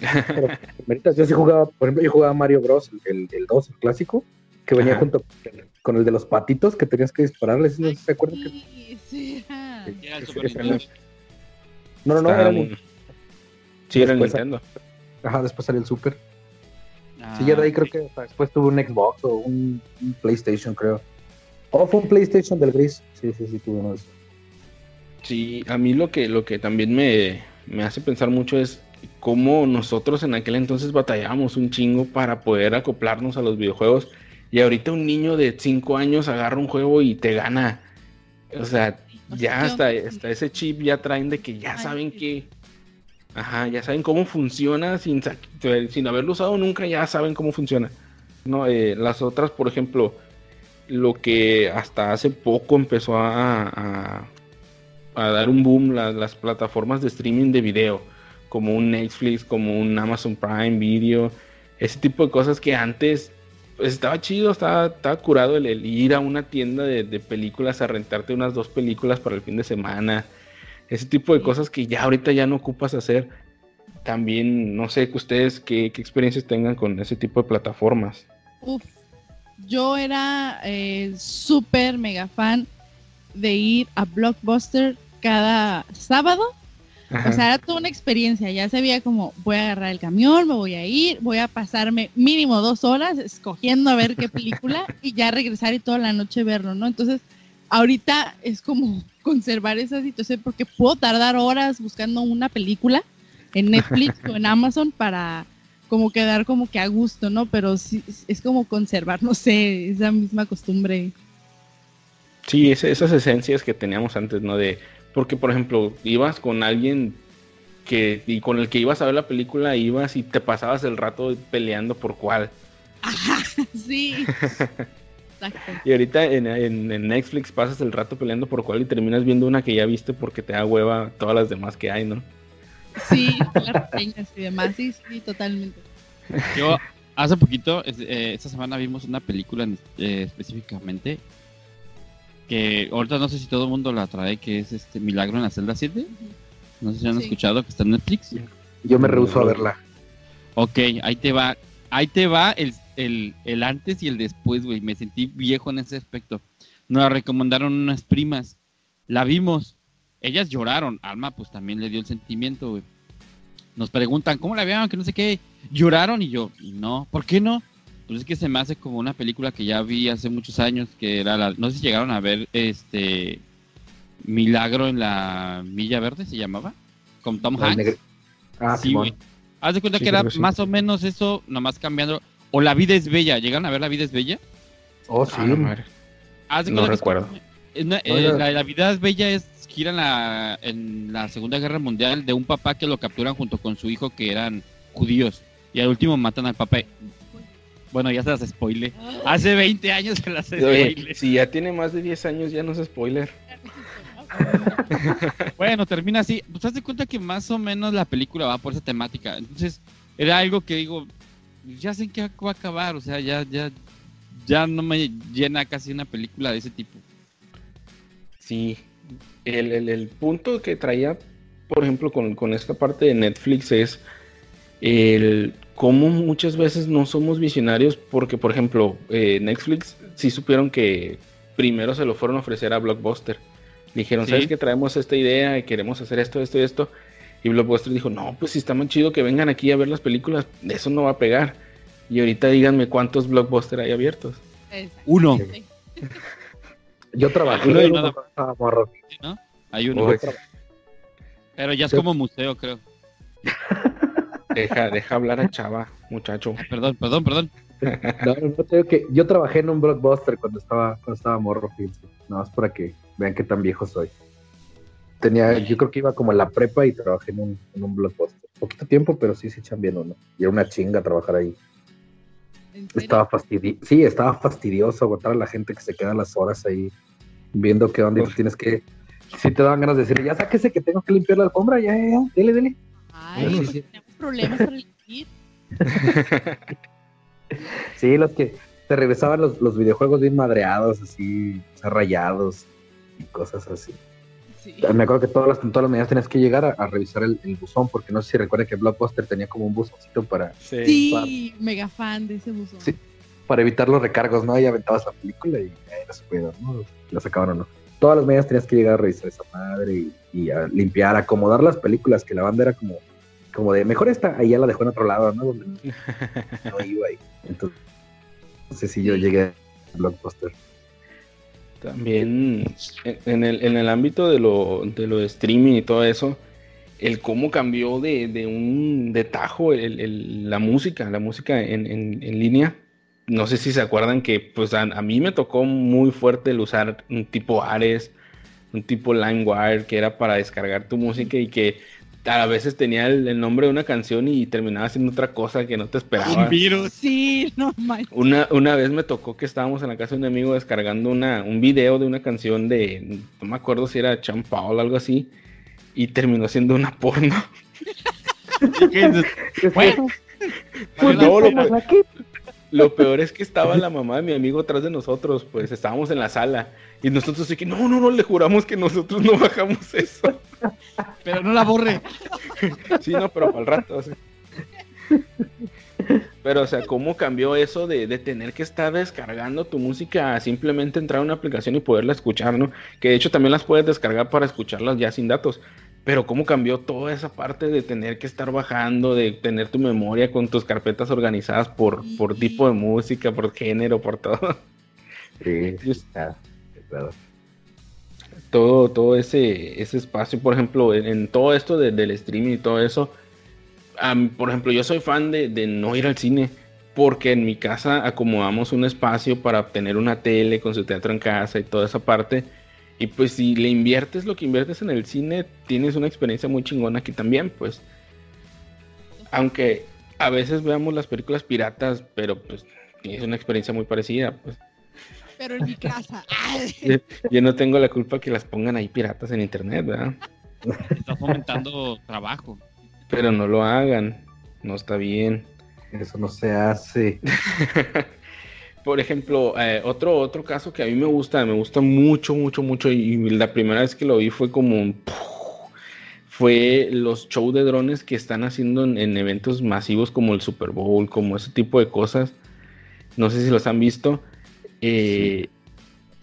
Pero, yo sí jugaba, por ejemplo, yo jugaba Mario Bros, el, el 2, el clásico, que venía Ajá. junto con el de los patitos que tenías que dispararles, ¿no se acuerdan? Sí, sí. Era el Super Nintendo. No, no, no, era el... Sí, era el Nintendo. Ajá, después salió el Super. Ah, sí, ya de ahí creo que después tuvo un Xbox o un, un, PlayStation, creo. O fue un PlayStation del gris. Sí, sí, sí, tuve uno de esos. Sí, a mí lo que, lo que también me, me hace pensar mucho es cómo nosotros en aquel entonces batallábamos un chingo para poder acoplarnos a los videojuegos. Y ahorita un niño de 5 años agarra un juego y te gana. O sea, ya hasta, hasta ese chip ya traen de que ya saben que Ajá, ya saben cómo funciona sin, sin haberlo usado nunca, ya saben cómo funciona. No, eh, las otras, por ejemplo, lo que hasta hace poco empezó a, a, a dar un boom la, las plataformas de streaming de video, como un Netflix, como un Amazon Prime Video, ese tipo de cosas que antes pues, estaba chido, estaba, estaba curado el, el, ir a una tienda de, de películas a rentarte unas dos películas para el fin de semana ese tipo de cosas que ya ahorita ya no ocupas hacer. También, no sé, que ustedes qué, qué experiencias tengan con ese tipo de plataformas. Uf, yo era eh, súper mega fan de ir a Blockbuster cada sábado. Ajá. O sea, era toda una experiencia. Ya sabía como voy a agarrar el camión, me voy a ir, voy a pasarme mínimo dos horas escogiendo a ver qué película y ya regresar y toda la noche verlo, ¿no? Entonces, ahorita es como conservar esa situación porque puedo tardar horas buscando una película en Netflix o en Amazon para como quedar como que a gusto, ¿no? Pero sí, es como conservar, no sé, esa misma costumbre. Sí, esas esencias que teníamos antes, ¿no? De, porque por ejemplo, ibas con alguien que, y con el que ibas a ver la película, ibas y te pasabas el rato peleando por cuál. Ajá, sí. Exacto. Y ahorita en, en, en, Netflix pasas el rato peleando por cuál y terminas viendo una que ya viste porque te da hueva todas las demás que hay, ¿no? Sí, las reseñas y demás, sí, sí, totalmente. Yo hace poquito, eh, esta semana vimos una película eh, específicamente que ahorita no sé si todo el mundo la trae, que es este Milagro en la celda 7. No sé si han sí. escuchado que está en Netflix. Yo me rehuso a verla. Ok, ahí te va. Ahí te va el el, el antes y el después, güey. Me sentí viejo en ese aspecto. Nos la recomendaron unas primas. La vimos. Ellas lloraron. Alma, pues también le dio el sentimiento, güey. Nos preguntan, ¿cómo la vieron? Que no sé qué. Lloraron y yo, y no. ¿Por qué no? Pues es que se me hace como una película que ya vi hace muchos años, que era la. No sé si llegaron a ver este. Milagro en la Milla Verde, se llamaba. Con Tom Hanks. Ah, sí, güey. Haz de cuenta sí, que era sí. más o menos eso, nomás cambiando o La vida es bella. ¿Llegaron a ver La vida es bella? Oh, sí. Ah, no, no recuerdo. Es, eh, la, la, vida es bella es gira en la, en la Segunda Guerra Mundial de un papá que lo capturan junto con su hijo que eran judíos. Y al último matan al papá. Bueno, ya se las spoile. Hace 20 años se las spoile. Si ya tiene más de 10 años, ya no es spoiler. bueno, termina así. Pues te das cuenta que más o menos la película va por esa temática. Entonces, era algo que digo, ya sé que va a acabar, o sea, ya, ya, ya no me llena casi una película de ese tipo. Sí, el, el, el punto que traía, por ejemplo, con, con, esta parte de Netflix es el cómo muchas veces no somos visionarios, porque, por ejemplo, eh, Netflix sí supieron que primero se lo fueron a ofrecer a Blockbuster. Dijeron, ¿Sí? ¿sabes que traemos esta idea y queremos hacer esto, esto y esto? Y Blockbuster dijo, no, pues si está muy chido que vengan aquí a ver las películas, eso no va a pegar. Y ahorita díganme cuántos Blockbuster hay abiertos. Uno. Yo trabajé uno, uno no, morro. ¿No? Hay uno. Pero ya es como museo, creo. Deja, deja hablar a Chava, muchacho. Ay, perdón, perdón, perdón. No, no tengo que. Yo trabajé en un blockbuster cuando estaba, cuando estaba morro, No, es para que vean qué tan viejo soy. Tenía, yo creo que iba como en la prepa y trabajé en un, en un blockbuster. Poquito tiempo, pero sí, sí bien uno. Y era una chinga trabajar ahí. Estaba fastidioso. Sí, estaba fastidioso aguantar a la gente que se queda las horas ahí viendo qué onda y tienes que. Si te daban ganas de decir, ya sáquese que tengo que limpiar la alfombra, ya, ya, ya, dele, dele. Ay, sí, sí. tenemos problemas para elegir. sí, los que te regresaban los, los videojuegos bien madreados, así, rayados y cosas así. Me acuerdo que todas las, todas las mañanas tenías que llegar a, revisar el, buzón, porque no sé si recuerda que Blockbuster tenía como un buzoncito para. Sí, mega fan de ese buzón. Sí, para evitar los recargos, ¿no? Y aventabas la película y era su pedo, ¿no? La sacaban o no. Todas las mañanas tenías que llegar a revisar esa madre y, a limpiar, acomodar las películas, que la banda era como, como de mejor esta, ahí ya la dejó en otro lado, ¿no? Donde no iba ahí. Entonces, no sé si yo llegué a Blockbuster. También en el, en el ámbito de lo, de lo streaming y todo eso, el cómo cambió de, de un de tajo el, la música, la música en, en, en, línea. No sé si se acuerdan que pues a, mí me tocó muy fuerte el usar un tipo Ares, un tipo LimeWire, que era para descargar tu música y que a veces tenía el, nombre de una canción y terminaba haciendo otra cosa que no te esperaba. Un virus. Sí, no Una, una vez me tocó que estábamos en la casa de un amigo descargando una, un video de una canción de, no me acuerdo si era Champaul o algo así, y terminó siendo una porno. bueno, pues no, lo, lo peor es que estaba la mamá de mi amigo atrás de nosotros, pues estábamos en la sala y nosotros así que no, no, no, le juramos que nosotros no bajamos eso. Pero no la borre. Sí, no, pero para el rato. Pero, o sea, ¿cómo cambió eso de, tener que estar descargando tu música a simplemente entrar a una aplicación y poderla escuchar, ¿no? Que de hecho también las puedes descargar para escucharlas ya sin datos. Pero cómo cambió toda esa parte de tener que estar bajando, de tener tu memoria con tus carpetas organizadas por, por tipo de música, por género, por todo. Sí, está claro. Todo, todo ese, ese espacio, por ejemplo, en, todo esto del streaming y todo eso, por ejemplo, yo soy fan de, no ir al cine porque en mi casa acomodamos un espacio para tener una tele con su teatro en casa y toda esa parte. Y pues si le inviertes lo que inviertes en el cine, tienes una experiencia muy chingona aquí también, pues. Aunque a veces veamos las películas piratas, pero pues tienes una experiencia muy parecida, pues pero en mi casa. Yo, no tengo la culpa que las pongan ahí piratas en internet, ¿verdad? Está fomentando trabajo. Pero no lo hagan, no está bien. Eso no se hace. Por ejemplo, eh, otro, otro caso que a mí me gusta, me gusta mucho, mucho, mucho, y la primera vez que lo vi fue como un... Fue los shows de drones que están haciendo en, eventos masivos como el Super Bowl, como ese tipo de cosas. No sé si los han visto eh,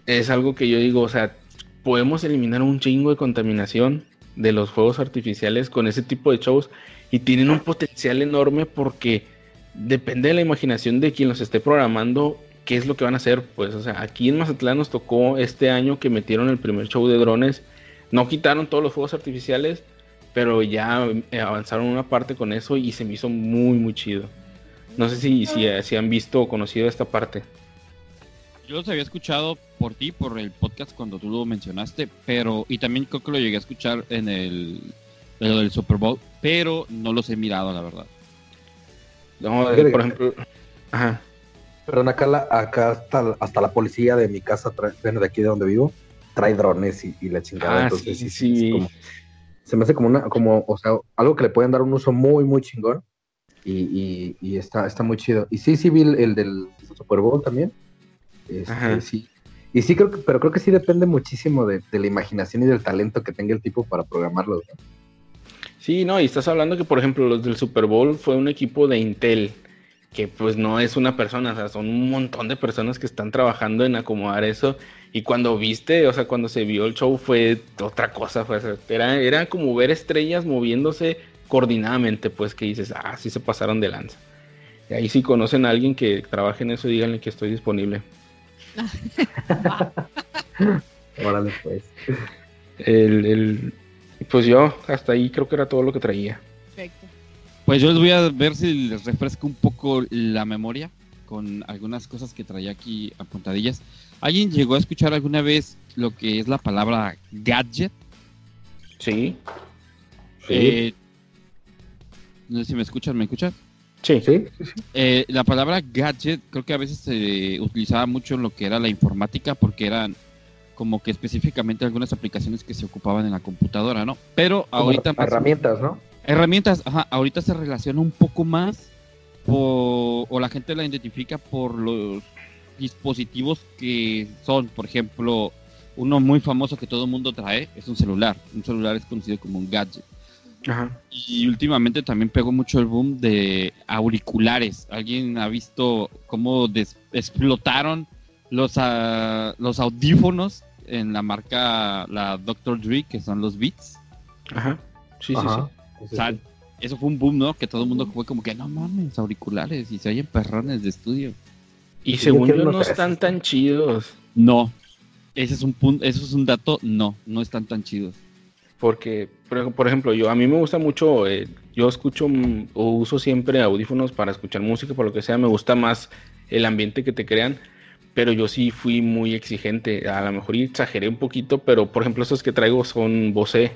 es algo que yo digo, o sea, podemos eliminar un chingo de contaminación de los fuegos artificiales con ese tipo de shows y tienen un potencial enorme porque depende de la imaginación de quien los esté programando qué es lo que van a hacer. Pues, o sea, aquí en Mazatlán nos tocó este año que metieron el primer show de drones. No quitaron todos los fuegos artificiales, pero ya eh, avanzaron una parte con eso y se me hizo muy, muy chido. No sé si, si, si han visto o conocido esta parte yo los había escuchado por ti, por el podcast cuando tú lo mencionaste, pero, y también creo que lo llegué a escuchar en el, en del Super Bowl, pero no los he mirado, la verdad. No, por ejemplo, ajá. Perdón, acá, la, acá hasta, hasta la policía de mi casa, bueno, de aquí de donde vivo, trae drones y, la chingada. Ah, entonces, sí, sí. se me hace como una, como, o sea, algo que le pueden dar un uso muy, muy chingón. Y, y, está, está muy chido. Y sí, sí vi el del Super Bowl también. Este, sí. Y sí creo que, pero creo que sí depende muchísimo de, la imaginación y del talento que tenga el tipo para programarlo. Sí, no, y estás hablando que, por ejemplo, los del Super Bowl fue un equipo de Intel, que pues no es una persona, o sea, son un montón de personas que están trabajando en acomodar eso. Y cuando viste, o sea, cuando se vio el show fue otra cosa, fue, era, era como ver estrellas moviéndose coordinadamente, pues que dices, ah, sí se pasaron de lanza. Y ahí si conocen a alguien que trabaje en eso, díganle que estoy disponible. Órale, pues. El, pues yo, hasta ahí creo que era todo lo que traía. Pues yo les voy a ver si les refresco un poco la memoria con algunas cosas que traía aquí apuntadillas. ¿Alguien llegó a escuchar alguna vez lo que es la palabra gadget? Sí. Eh, no sé si me escuchan, ¿me escuchan? Sí. Sí, Eh, la palabra gadget creo que a veces se utilizaba mucho en lo que era la informática porque eran como que específicamente algunas aplicaciones que se ocupaban en la computadora, ¿no? Pero Como ahorita más- herramientas, ¿no? Herramientas, ajá, ahorita se relaciona un poco más por, o la gente la identifica por los dispositivos que son, por ejemplo, uno muy famoso que todo el mundo trae es un celular. Un celular es conocido como un gadget. Ajá. Y últimamente también pegó mucho el boom de auriculares. ¿Alguien ha visto cómo des- explotaron los, ah, los audífonos en la marca, la Dr. Dre, que son los Beats? Ajá. Sí, sí, Ajá. sí. Sí, O sea, sí. eso fue un boom, ¿no? Que todo el mundo fue como que no mames, auriculares y se oyen perrones de estudio. Y según yo, no están esos. tan chidos. No. Ese es un punto, eso es un dato, no, no están tan chidos. Porque, por, ej- por ejemplo, yo a mí me gusta mucho, eh, yo escucho o uso siempre audífonos para escuchar música, por lo que sea, me gusta más el ambiente que te crean, pero yo sí fui muy exigente, a lo mejor exageré un poquito, pero por ejemplo estos que traigo son Bose.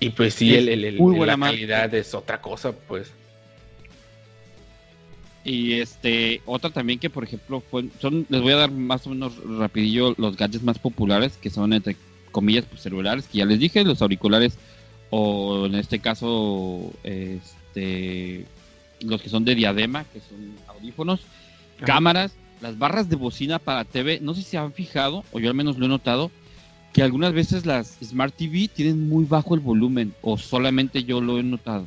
Y pues sí, el, el- el- muy la marca. calidad es otra cosa, pues. Y este, otra también que por ejemplo fue, son, les voy a dar más o menos rapidillo los gadgets más populares, que son entre comillas pues, celulares, que ya les dije, los auriculares, o en este caso, este los que son de diadema, que son audífonos, Ajá. cámaras, las barras de bocina para TV, no sé si se han fijado, o yo al menos lo he notado, que algunas veces las Smart TV tienen muy bajo el volumen, o solamente yo lo he notado.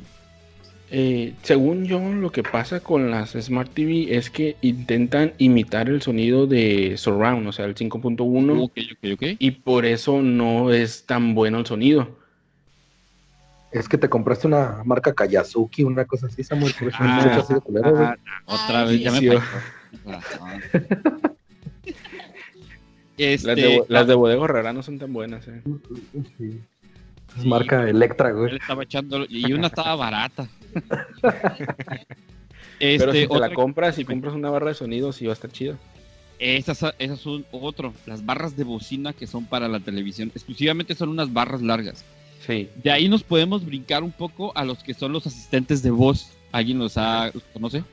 Eh, según yo, lo que pasa con las Smart TV es que intentan imitar el sonido de Surround, o sea, el 5.1. Ok, ok, ok. y por eso no es tan bueno el sonido. Es que te compraste una marca Kayazuki, una cosa así, Samuel. Ah. Ah, otra vez, ya me. Este, Las de, las de Bodega Herrera no son tan buenas. eh. Sí. Es marca Electra, él güey. estaba echando y una estaba barata. Pero Este, si te la compras y compras una barra de sonido, sí va a estar chido. esas, esas son otro, las barras de bocina que son para la televisión, exclusivamente son unas barras largas. Sí. De ahí nos podemos brincar un poco a los que son los asistentes de voz. ¿Alguien los, ha, los conoce?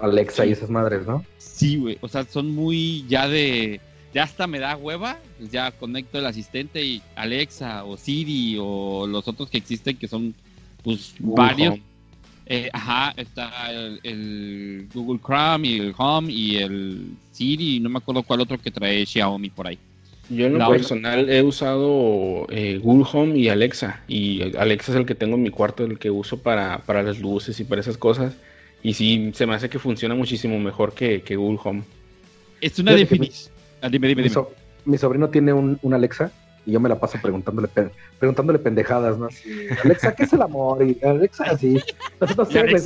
Alexa y esas madres, ¿no? Sí, güey. O sea, son muy ya de. Ya hasta me da hueva. Pues ya conecto el asistente y Alexa o Siri o los otros que existen que son, pues, Google varios. Eh, ajá, está el, el Google Chrome y el Home y el Siri. Y no me acuerdo cuál otro que trae Xiaomi por ahí. Yo en lo La personal he usado eh, Google Home y Alexa. Y Alexa es el que tengo en mi cuarto, el que uso para, para las luces y para esas cosas. Y sí, se me hace que funciona muchísimo mejor que, que Google Home. Es una definición. Ah, dime, dime, Mi, dime. so- mi sobrino tiene un, un Alexa y yo me la paso preguntándole, pe- preguntándole pendejadas, ¿no? Alexa, ¿qué es el amor? Y Alexa, así. No sé, güey,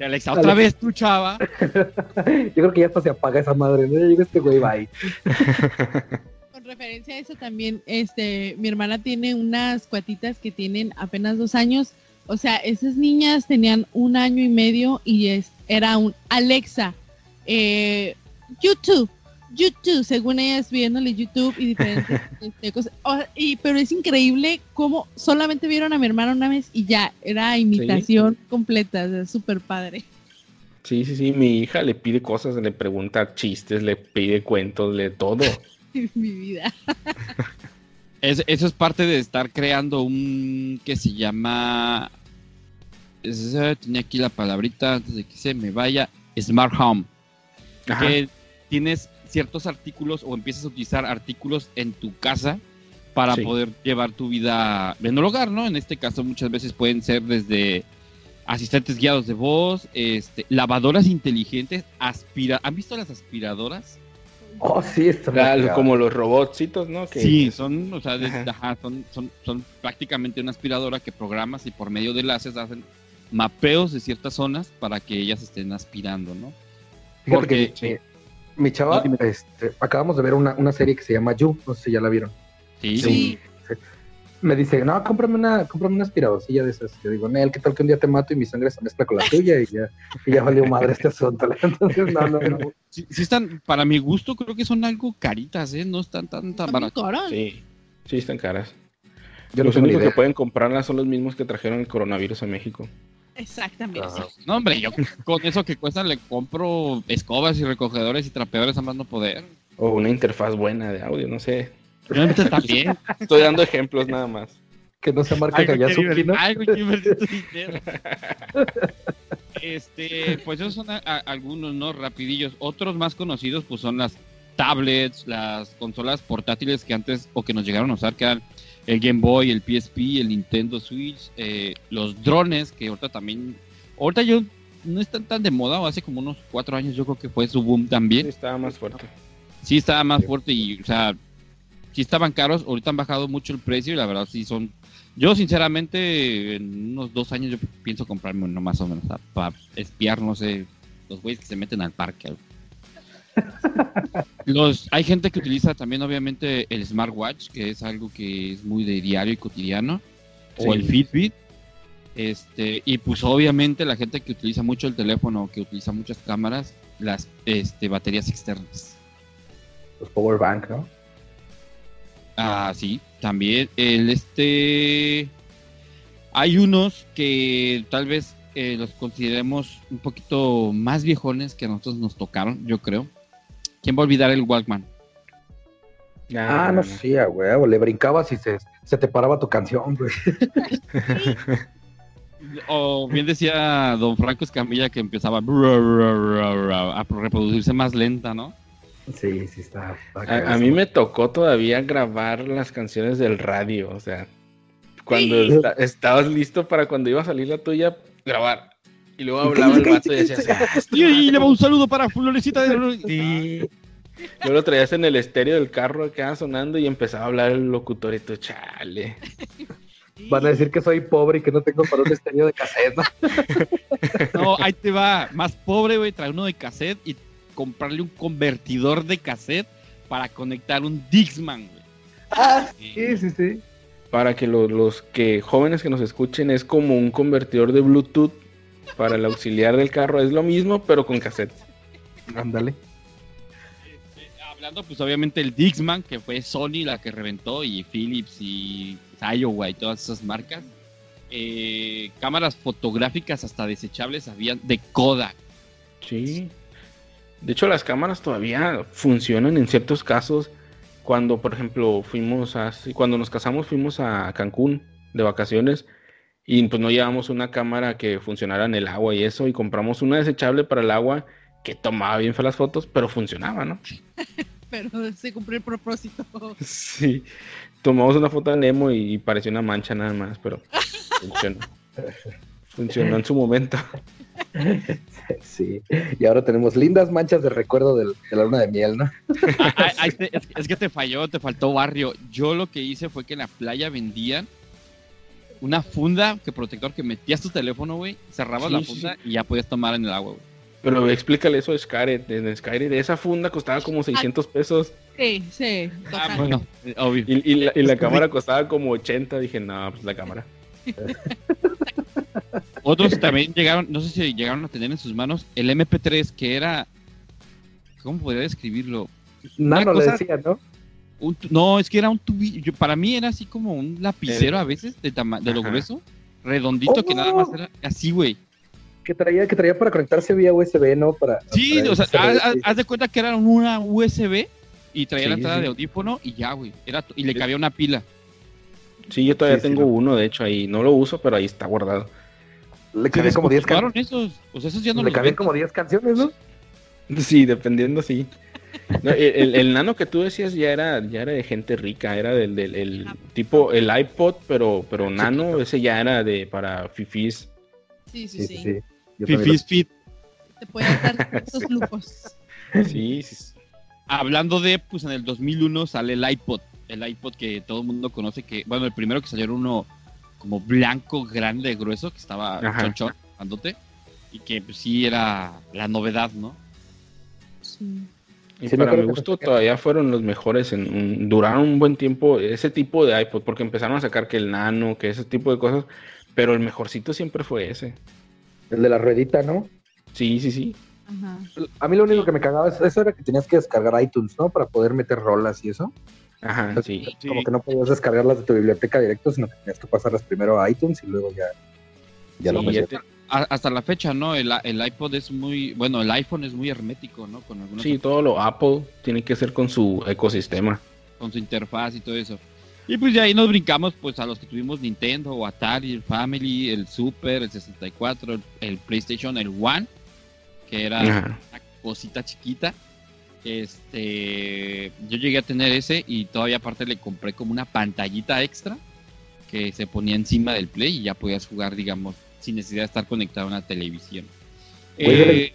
Alexa. otra Alexa. vez tú, chava. yo creo que ya hasta se apaga esa madre, ¿no? Ya llega este güey, bye. Con referencia a eso también, este, mi hermana tiene unas cuatitas que tienen apenas dos años. O sea, esas niñas tenían un año y medio y es, era un Alexa, eh, YouTube, YouTube, según ellas viéndole YouTube y diferentes este, cosas. O- y, pero es increíble cómo solamente vieron a mi hermana una vez y ya era imitación completa, o sea, súper padre. Sí, sí, sí. Mi hija le pide cosas, le pregunta chistes, le pide cuentos, le todo. mi vida. Es- eso es parte de estar creando un que se llama. es- eh, tenía aquí la palabrita antes de que se me vaya. Smart Home. Ajá. Que tienes ciertos artículos o empiezas a utilizar artículos en tu casa para Sí. poder llevar tu vida en el hogar, ¿no? En este caso, muchas veces pueden ser desde asistentes guiados de voz, este, lavadoras inteligentes, aspira. ¿Han visto las aspiradoras? Oh, sí, está muy La- cagado. como los robotcitos, ¿no? Que, Sí, son, o sea, de- Ajá. ajá, son, son, son prácticamente una aspiradora que programas y por medio de enlaces hacen mapeos de ciertas zonas para que ellas estén aspirando, ¿no? Fíjate porque- que mi, chava, No, este, acabamos de ver una, una serie que se llama You, no sé si ya la vieron. Sí, Sí. Me dice, no, cómprame una, cómprame una aspiradorcilla de esas. Yo digo, Nel, ¿qué tal que un día te mato y mi sangre se mezcla con la tuya? Y ya, y ya valió madre este asunto. Entonces, no, no, no. Sí, sí están, para mi gusto creo que son algo caritas, ¿eh? No están tan, tan baratas. Sí, sí están caras. Yo los únicos que pueden comprarlas son los mismos que trajeron el coronavirus a México. Exactamente. Ajá. No, hombre, yo con eso que cuesta le compro escobas y recogedores y trapeadores a más no poder. O una interfaz buena de audio, no sé. Realmente también. Estoy dando ejemplos nada más. Que no se marca Kayazuki. ¿no? Tu dinero. Este, pues esos son a- a- algunos, ¿no? Rapidillos. Otros más conocidos, pues son las tablets, las consolas portátiles que antes, o que nos llegaron a usar, que eran el Game Boy, el PSP, el Nintendo Switch, eh, los drones, que ahorita también, ahorita yo no están tan de moda, o hace como unos cuatro años yo creo que fue su boom Sí, también. estaba más fuerte. Sí estaba más fuerte y, o sea, sí estaban caros, ahorita han bajado mucho el precio y la verdad sí son... Yo sinceramente en unos dos años yo pienso comprarme uno más o menos para espiar, no sé, los güeyes que se meten al parque. Los, hay gente que utiliza también obviamente el smartwatch, que es algo que es muy de diario y cotidiano, o el Fitbit. Este, y pues obviamente la gente que utiliza mucho el teléfono, que utiliza muchas cámaras, las este, baterías externas. Los power bank, ¿no? Ah, sí, también. El este. Hay unos que tal vez eh, los consideremos un poquito más viejones que a nosotros nos tocaron, yo creo. ¿Quién va a olvidar el Walkman? Ah, no sí, a huevo, le brincabas y se, se te paraba tu canción, güey. O bien decía don Franco Escamilla que empezaba a reproducirse más lenta, ¿no? Sí, sí, está. está A, mí me tocó todavía grabar las canciones del radio, o sea, cuando Sí. estabas listo para cuando iba a salir la tuya, grabar. Y luego hablaba el vato y decías, "Ah, este Y, le va vato". un saludo para Florecita de Sí. Yo lo traías en el estéreo del carro quedaba sonando y empezaba a hablar el locutor y tú, chale. Van a decir que soy pobre y que no tengo para un estéreo de cassette, ¿no? No, ahí te va. Más pobre, güey, traer uno de cassette y comprarle un convertidor de cassette para conectar un Dixman, güey. Ah, sí, sí, sí. Para que lo- los que jóvenes que nos escuchen es como un convertidor de Bluetooth para el auxiliar del carro. Es lo mismo, pero con cassette. Ándale. Hablando, pues obviamente el Dixman, que fue Sony la que reventó, y Philips y Iowa y todas esas marcas. Eh, cámaras fotográficas hasta desechables habían de Kodak. Sí. De hecho, las cámaras todavía funcionan en ciertos casos. Cuando, por ejemplo, fuimos a, cuando nos casamos, fuimos a Cancún de vacaciones y pues no llevamos una cámara que funcionara en el agua y eso, y compramos una desechable para el agua que tomaba bien las fotos, pero funcionaba, ¿no? Pero se cumplió el propósito. Sí. Tomamos una foto de Nemo y parecía una mancha nada más, pero funcionó. Funcionó en su momento. Sí. Y ahora tenemos lindas manchas de recuerdo del- de la luna de miel, ¿no? Ah, ah, es, es que te falló, te faltó barrio. Yo lo que hice fue que en la playa vendían una funda que protector que metías tu teléfono, güey, cerrabas Sí, la sí, funda y ya podías tomar en el agua, güey. Pero explícale eso a Skyrim. En Skyrim, esa funda costaba como 600 pesos. Sí, sí. Ah, bueno, obvio. Y, y la, y la Es cámara costaba como 80. Dije, no, pues la cámara. Otros también llegaron, no sé si llegaron a tener en sus manos el MP3 que era, ¿cómo podría describirlo? Nano le cosa- decía, ¿no? Un no, es que era un tubillo, para mí era así como un lapicero a veces de, tama- de lo Ajá. grueso, redondito que Oh. nada más era así, güey. Que traía, que traía para conectarse vía USB, ¿no? Para, Sí, para o sea, USB, haz, haz- sí. haz de cuenta que era una USB y traía la entrada sí. de audífono y ya, güey. Era y le cabía una pila. Sí, yo todavía Sí, tengo no. uno, de hecho, ahí. No lo uso, pero ahí está guardado. Le cabían como 10 descontinuaron canciones. esos. O sea, esos ya no Le cabían como 10 canciones, ¿no? Sí, dependiendo, sí. No, el, nano que tú decías ya era, ya era de gente rica, era del, del el tipo, el iPod, pero, pero nano, ese ya era de para fifís. Sí, sí, Sí, Fifís Fit. Te pueden dar estos lujos. Sí, sí. Hablando de, pues en el 2001 sale el iPod. El iPod que todo el mundo conoce que, bueno, el primero que salió era uno como blanco, grande, grueso, que estaba chonchón, grandote, y que pues sí era la novedad, ¿no? Sí. Y Sí, para mi gusto todavía fueron los mejores, en, un- duraron un buen tiempo ese tipo de iPod, porque empezaron a sacar que el nano, que ese tipo de cosas, pero el mejorcito siempre fue ese. El de la ruedita, ¿no? Sí, sí, sí. Ajá. A mí lo único que me cagaba es eso era que tenías que descargar iTunes, ¿no? Para poder meter rolas y eso. Ajá, sí. Como que no podías descargarlas de tu biblioteca directo, sino que tenías que pasarlas primero a iTunes y luego ya, ya lo metías. Hasta la fecha, ¿no? El, el iPod es muy, bueno, el iPhone es muy hermético, ¿no? Con sí, todo lo Apple tiene que ser con su ecosistema. con su interfaz y todo eso. Y pues de ahí nos brincamos pues a los que tuvimos Nintendo o Atari, el Family, el Super, el 64, el, el PlayStation, el One, que era Ajá. una cosita chiquita. Este, yo llegué a tener ese y todavía aparte le compré como una pantallita extra que se ponía encima del Play y ya podías jugar, digamos, sin necesidad de estar conectado a una televisión. Güey, yo le- Eh,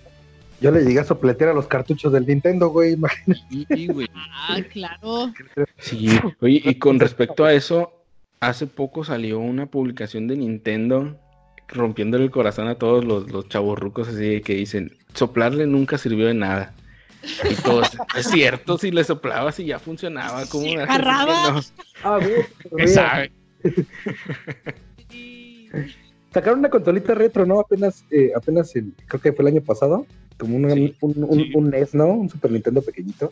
Yo le llegué a sopletear a los cartuchos del Nintendo, güey. imagínate. Ah, claro. Sí, oye, y con respecto a eso, hace poco salió una publicación de Nintendo rompiéndole el corazón a todos los, los chavorrucos así de que dicen, soplarle nunca sirvió de nada. Y todos, es cierto, si le soplabas y ya funcionaba, ¿cómo Sí, agarraba. no? Ah, güey. pero ¿qué mira, sabe? Sacaron una consolita retro, ¿no? Apenas, eh, apenas el, creo que fue el año pasado. Como un, Sí, un, un- sí. un NES, ¿no? Un Super Nintendo pequeñito.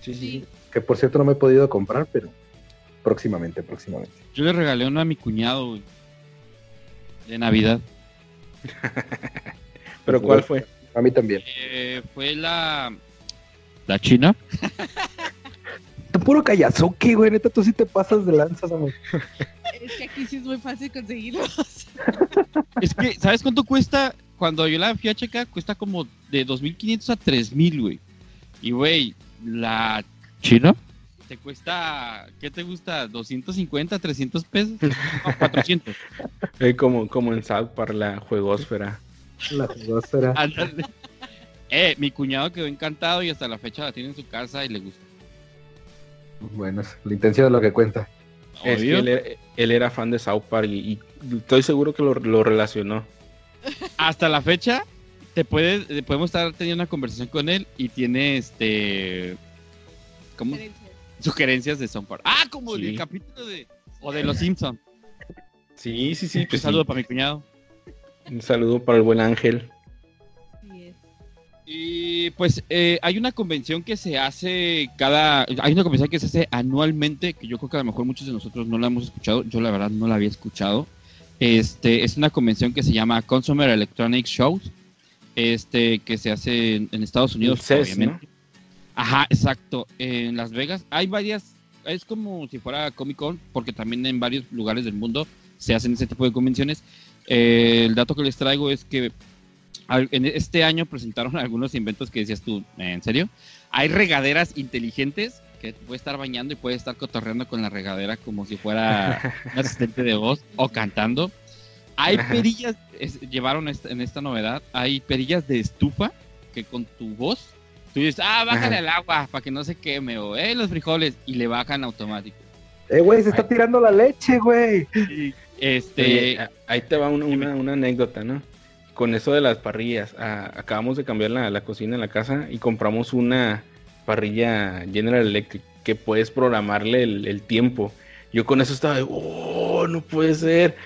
Sí, sí, sí. Que por cierto no me he podido comprar, pero próximamente, próximamente. Yo le regalé uno a mi cuñado, güey, de Navidad. Pero ¿cuál fue? A mí también. Eh, fue la. La China. Tú puro callazoque, güey. Neta, tú sí te pasas de lanzas, amor. Es que aquí sí es muy fácil conseguirlos. Es que, ¿sabes cuánto cuesta? Cuando yo la fui a checar, cuesta como de 2.500 a 3.000, güey. Y, güey, la China te cuesta, ¿qué te gusta? ¿250, 300 pesos? No, 400. Eh, como, como en South para la juegosfera. La jugosfera. Ándale. eh, mi cuñado quedó encantado y hasta la fecha la tiene en su casa y le gusta. Bueno, es la intención de lo que cuenta. Es que Obvio. él, era- él era fan de South Park y, y estoy seguro que lo, lo relacionó. hasta la fecha te puedes eh, podemos estar teniendo una conversación con él y tiene este como sugerencias de South Park. Ah, como Sí. el capítulo de o de los Simpsons. Sí, sí, sí. Un Pues saludo sí. para mi cuñado. Un saludo para el buen Ángel. Y pues eh, hay una convención que se hace cada hay una convención que se hace anualmente que yo creo que a lo mejor muchos de nosotros no la hemos escuchado. Yo la verdad no la había escuchado. Este es una convención que se llama Consumer Electronics Shows. Este que se hace en, en Estados Unidos, CES, obviamente. Ajá, exacto. En Las Vegas hay varias, es como si fuera Comic Con, porque también en varios lugares del mundo se hacen ese tipo de convenciones. Eh, el dato que les traigo es que en este año presentaron algunos inventos que decías tú, ¿en serio? Hay regaderas inteligentes que puede estar bañando y puede estar cotorreando con la regadera como si fuera un asistente de voz o cantando. Hay perillas, es- llevaron esta- en esta novedad, hay perillas de estufa que con tu voz tú dices, ah, bájale Ajá. al agua para que no se queme o, eh, los frijoles y le bajan automático. Eh, güey, se está Ay. tirando la leche, güey. Este, ahí te va una- una anécdota, ¿no? Con eso de las parrillas. ah, acabamos de cambiar la, la cocina en la casa y compramos una parrilla General Electric que puedes programarle el, el tiempo. Yo con eso estaba de, oh, no puede ser.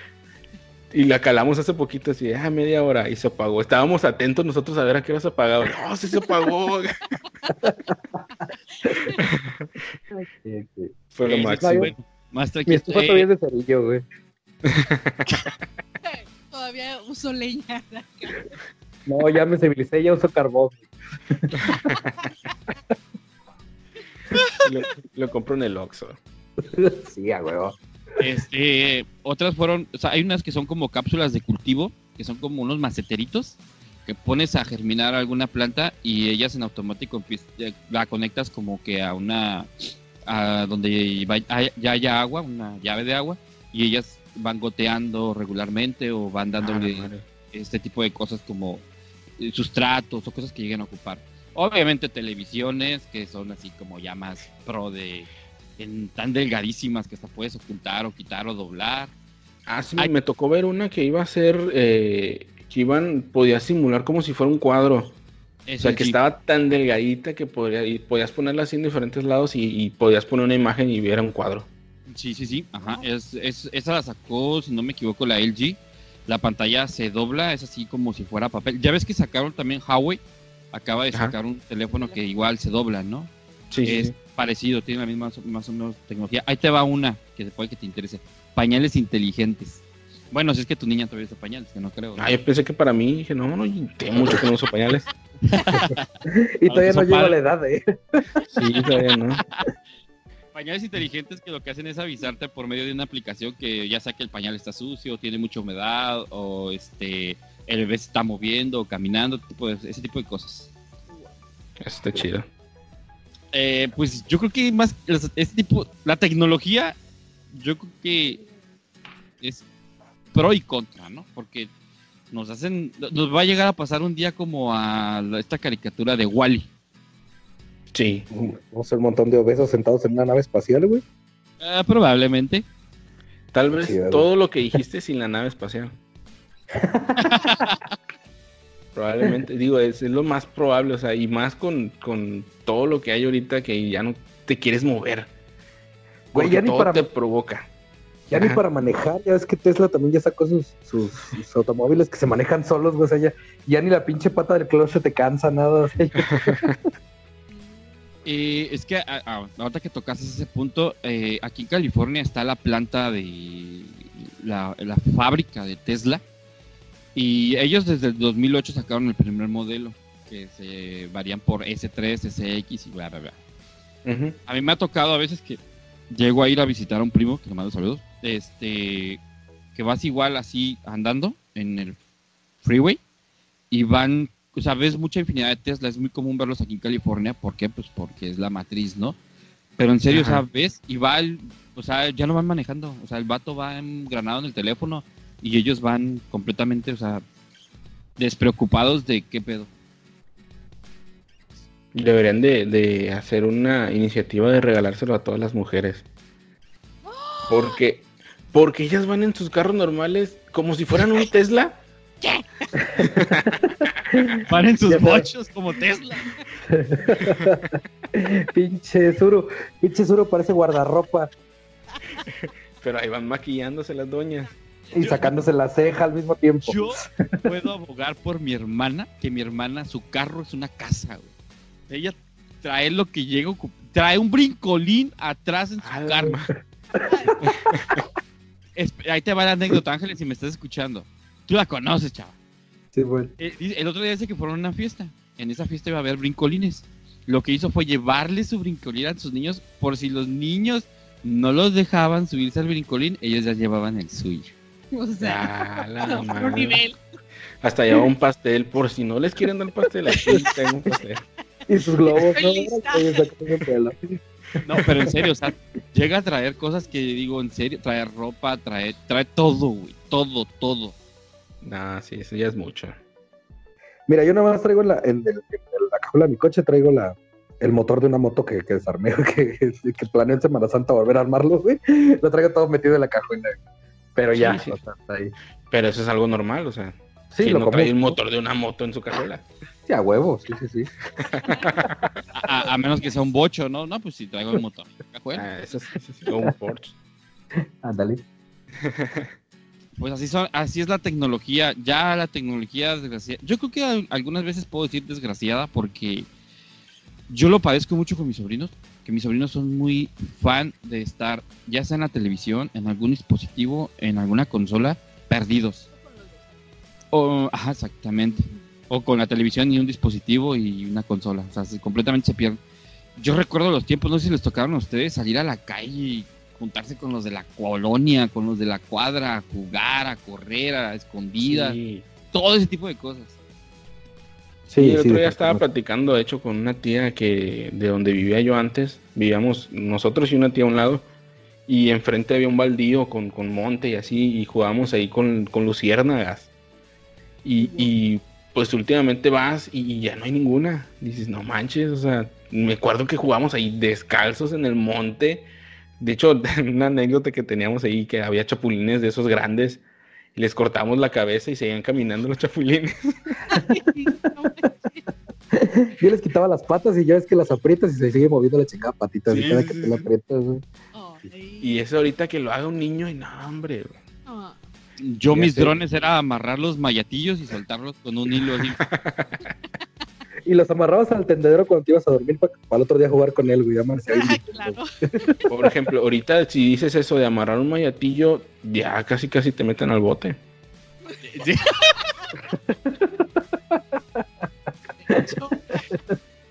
Y la calamos hace poquito, así, ah, media hora, y se apagó. Estábamos atentos nosotros a ver a qué hora se apagaba. No, sí se apagó. Sí, sí. Fue lo eh, máximo. más Mi tranquilo. estufa Eh, todavía es de cerillo, güey. Todavía uso leña. No, ya me civilicé, ya uso carbón. Lo, lo compro en el Oxxo. sí, a huevo. Este, otras fueron, o sea, hay unas que son como cápsulas de cultivo, que son como unos maceteritos, que pones a germinar alguna planta y ellas en automático eh, la conectas como que a una, a donde ya haya agua, una llave de agua, y ellas van goteando regularmente o van dándole Ah, este tipo de cosas como eh, sustratos o cosas que lleguen a ocupar. Obviamente televisiones que son así como ya más pro de en tan delgadísimas que hasta puedes ocultar o quitar o doblar. Ah, sí, Ay. me tocó ver una que iba a ser, eh, que iban, podía simular como si fuera un cuadro. O sea, que estaba tan delgadita que podría, y podías ponerla así en diferentes lados y, y podías poner una imagen y viera un cuadro. Sí, sí, sí. Ajá. Es, es- esa la sacó, si no me equivoco, la LG. La pantalla se dobla, es así como si fuera papel. Ya ves que sacaron también Huawei. Acaba de Ajá. sacar un teléfono que igual se dobla, ¿no? Sí, es sí. parecido, tiene la misma más o menos tecnología. Ahí te va una que puede que te interese. Pañales inteligentes. Bueno, si es que tu niña todavía usa pañales, que no creo. ¿no? Ah, yo pensé que para mí, dije, no, no, tengo mucho que no uso pañales. Y todavía no llego a la edad, ¿eh? Sí, todavía no. Pañales inteligentes que lo que hacen es avisarte por medio de una aplicación que ya sea que el pañal está sucio, tiene mucha humedad o este el bebé se está moviendo o caminando, tipo de- ese tipo de cosas. Eso está chido. Eh, pues yo creo que más este tipo, la tecnología, yo creo que es pro y contra, ¿no? Porque nos hacen, nos va a llegar a pasar un día como a esta caricatura de Wally. Sí. Vamos a ser un montón de obesos sentados en una nave espacial, güey. probablemente. Tal vez todo lo que dijiste sin la nave espacial. Probablemente, digo, es, es lo más probable, o sea, y más con, con todo lo que hay ahorita que ya no te quieres mover. Güey, ya ni todo para- te provoca. Ya ni para manejar, ya ves que Tesla también ya sacó sus, sus, sus automóviles que se manejan solos, güey. O sea, ya, ya ni la pinche pata del clutch se te cansa, nada. o sea, ya- Eh, es que a- a- ahorita que tocaste ese punto, eh, aquí en California está la planta de la, la fábrica de Tesla y ellos desde el 2008 sacaron el primer modelo que se varían por S3, SX y bla, bla, bla. A mí me ha tocado a veces que llego a ir a visitar a un primo, que le mando saludos, este, que vas igual así andando en el freeway y van, o sea, ves mucha infinidad de Tesla, es muy común verlos aquí en California, ¿por qué? Pues porque es la matriz, ¿no? Pero en serio, Ajá. o sea, ves y va, el- o sea, ya no van manejando, o sea, el vato va engranado en el teléfono y ellos van completamente, o sea, despreocupados de qué pedo. Deberían de, de hacer una iniciativa de regalárselo a todas las mujeres. Porque, porque ellas van en sus carros normales como si fueran un Tesla. Van en sus bochos como Tesla. pinche Zuru, pinche Zuru parece guardarropa Pero ahí van maquillándose las doñas. y sacándose la ceja al mismo tiempo. Yo puedo abogar por mi hermana, que mi hermana, su carro es una casa, güey. Ella trae lo que llega, trae un brincolín atrás en su A la carro. Ahí te va la anécdota, Ángeles, si me estás escuchando. Tú la conoces, chava. Sí, güey. Eh, dice- El otro día dice que fueron a una fiesta. En esa fiesta iba a haber brincolines. Lo que hizo fue llevarle su brincolín a sus niños por si los niños no los dejaban subirse al brincolín, ellos ya llevaban el suyo. O sea, Ah, la no, otro madre. nivel. Hasta lleva un pastel por si no les quieren dar pastel. Aquí tengo un pastel. Y sus globos, Estoy ¿no? No, pero en serio, o sea, llega a traer cosas que digo, en serio, trae ropa, trae, trae todo, güey, todo, todo. Nah, sí, eso ya es mucho. Mira, yo nada más traigo en la, en, el- en la cajuela de mi coche, traigo la, el motor de una moto que, que desarmé, que, que planeo en Semana Santa volver a armarlo, güey. Lo traigo todo metido en la cajuela. Pero ya, Sí, sí. o sea, está ahí. Pero eso es algo normal, o sea. Sí, ¿quién lo no trae el motor de una moto en su cajuela. Sí, a huevo, sí, sí, sí. A, menos que sea un bocho, ¿no? No, pues si traigo el motor. Bueno, Ah, eso, es- eso es como un Porsche. Ándale. Pues así, son, así es la tecnología. Ya la tecnología desgraciada. Yo creo que al- algunas veces puedo decir desgraciada porque yo lo padezco mucho con mis sobrinos. Que mis sobrinos son muy fan de estar, ya sea en la televisión, en algún dispositivo, en alguna consola, perdidos. O, ajá, exactamente. O con la televisión y un dispositivo y una consola. O sea, se- completamente se pierden. Yo recuerdo los tiempos, no sé si les tocaron a ustedes salir a la calle y juntarse con los de la colonia, con los de la cuadra, a jugar, a correr, a escondidas, Sí. todo ese tipo de cosas. Sí, el otro día estaba platicando, de hecho, con una tía que de donde vivía yo antes, vivíamos nosotros y una tía a un lado, y enfrente había un baldío con, con monte y así, y jugábamos ahí con, con luciérnagas. Y, y, pues últimamente vas y ya no hay ninguna. Dices, no manches, o sea, me acuerdo que jugamos ahí descalzos en el monte. De hecho, una anécdota que teníamos ahí, que había chapulines de esos grandes, y les cortamos la cabeza y seguían caminando los chapulines. Yo les quitaba las patas y ya ves que las aprietas y se sigue moviendo la chingada patita. Sí, y cada sí, que sí, te la aprietas. Y eso ahorita que lo haga un niño, y no, hombre. Yo mis sé. drones era amarrar los mayatillos y soltarlos con un hilo así. y los amarrabas al tendedero cuando te ibas a dormir para, para el otro día jugar con él, güey. Ah, claro. Por ejemplo, ahorita si dices eso de amarrar un mayatillo, ya casi casi te meten al bote. Sí.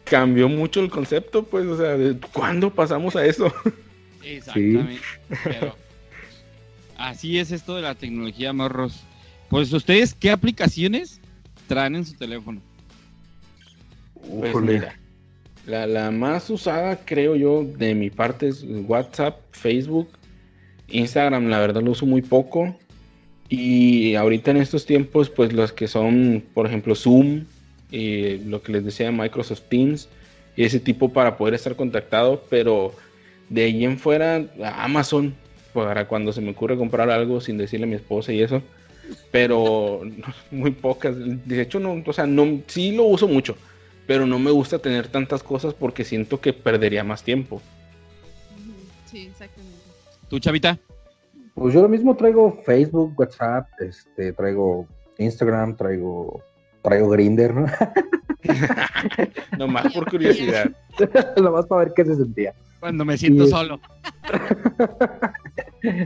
Cambió mucho el concepto, pues, o sea, ¿de ¿cuándo pasamos a eso? Exactamente. Pero así es esto de la tecnología, morros. Pues ustedes, ¿qué aplicaciones traen en su teléfono? Pues mira, la, la más usada, creo yo, de mi parte es WhatsApp, Facebook, Instagram, la verdad lo uso muy poco. Y ahorita en estos tiempos, pues los que son, por ejemplo, Zoom, y lo que les decía Microsoft Teams, y ese tipo para poder estar contactado, pero de ahí en fuera, Amazon, para cuando se me ocurre comprar algo sin decirle a mi esposa y eso, pero muy pocas. De hecho, no, o sea, no, sí lo uso mucho, pero no me gusta tener tantas cosas porque siento que perdería más tiempo. Sí, exactamente. ¿Tú, Chavita? Pues yo lo mismo traigo Facebook, WhatsApp, este, traigo Instagram, traigo, traigo Grinder, ¿no? Nomás por curiosidad. Nomás para ver qué se sentía. Cuando me siento solo.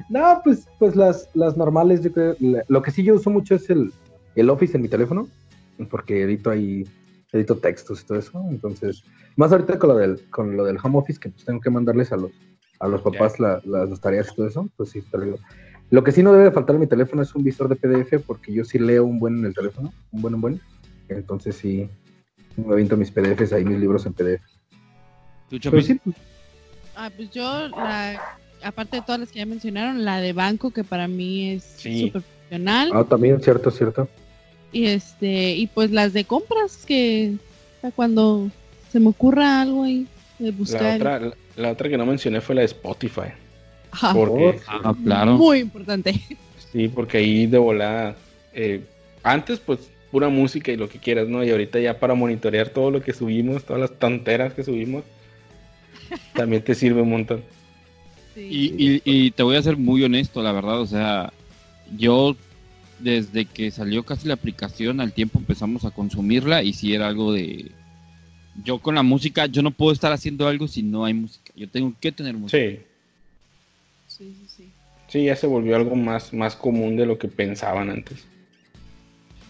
No, pues, pues las, las normales, yo creo, lo que sí yo uso mucho es el, el Office en mi teléfono, porque edito ahí, edito textos y todo eso, entonces, más ahorita con lo del, con lo del home office, que pues tengo que mandarles a los, a los papás la- las, las tareas y todo eso, pues sí, traigo. Lo que sí no debe de faltar en mi teléfono es un visor de PDF, porque yo sí leo un buen en el teléfono, un buen, un buen, entonces sí, me aviento mis PDFs ahí, mis libros en PDF. ¿Tú, Pero sí, pues, Ah, pues yo, la, aparte de todas las que ya mencionaron, la de banco, que para mí es Sí. súper funcional. ah, también, cierto, cierto. Y este, y pues las de compras, que cuando se me ocurra algo ahí de La buscar. otra, la, la otra que no mencioné fue la de Spotify. Ajá, Porque, Ah, claro. Muy importante. sí, porque ahí de volada, eh, antes pues pura música y lo que quieras, ¿no? Y ahorita ya para monitorear todo lo que subimos, todas las tonteras que subimos, también te sirve un montón. Sí. Y, y- y te voy a ser muy honesto, la verdad, o sea, yo desde que salió casi la aplicación al tiempo empezamos a consumirla y si era algo de... Yo con la música, yo no puedo estar haciendo algo si no hay música, yo tengo que tener música. Sí, Sí, sí, sí. sí, ya se volvió algo más, más común de lo que pensaban antes.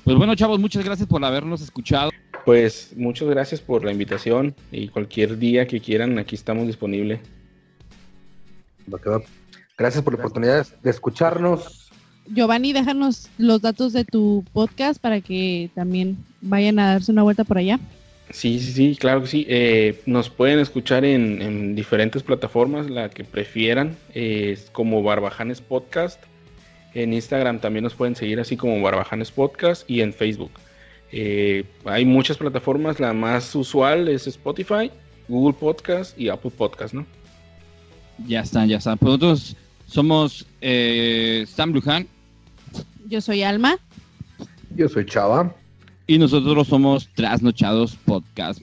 Pues bueno, chavos, muchas gracias por habernos escuchado. Pues muchas gracias por la invitación y cualquier día que quieran, aquí estamos disponibles. Gracias por la oportunidad de escucharnos. Giovanni, déjanos los datos de tu podcast para que también vayan a darse una vuelta por allá. Sí, sí, sí, claro que sí. Eh, nos pueden escuchar en, en diferentes plataformas, la que prefieran, eh, es como Barbajanes Podcast. En Instagram también nos pueden seguir así como Barbajanes Podcast y en Facebook. Eh, hay muchas plataformas, la más usual es Spotify, Google Podcast y Apple Podcast, ¿no? Ya está, ya está. Pues nosotros somos eh, Sam Lujan Yo soy Alma. Yo soy Chava. y nosotros somos Trasnochados Podcast.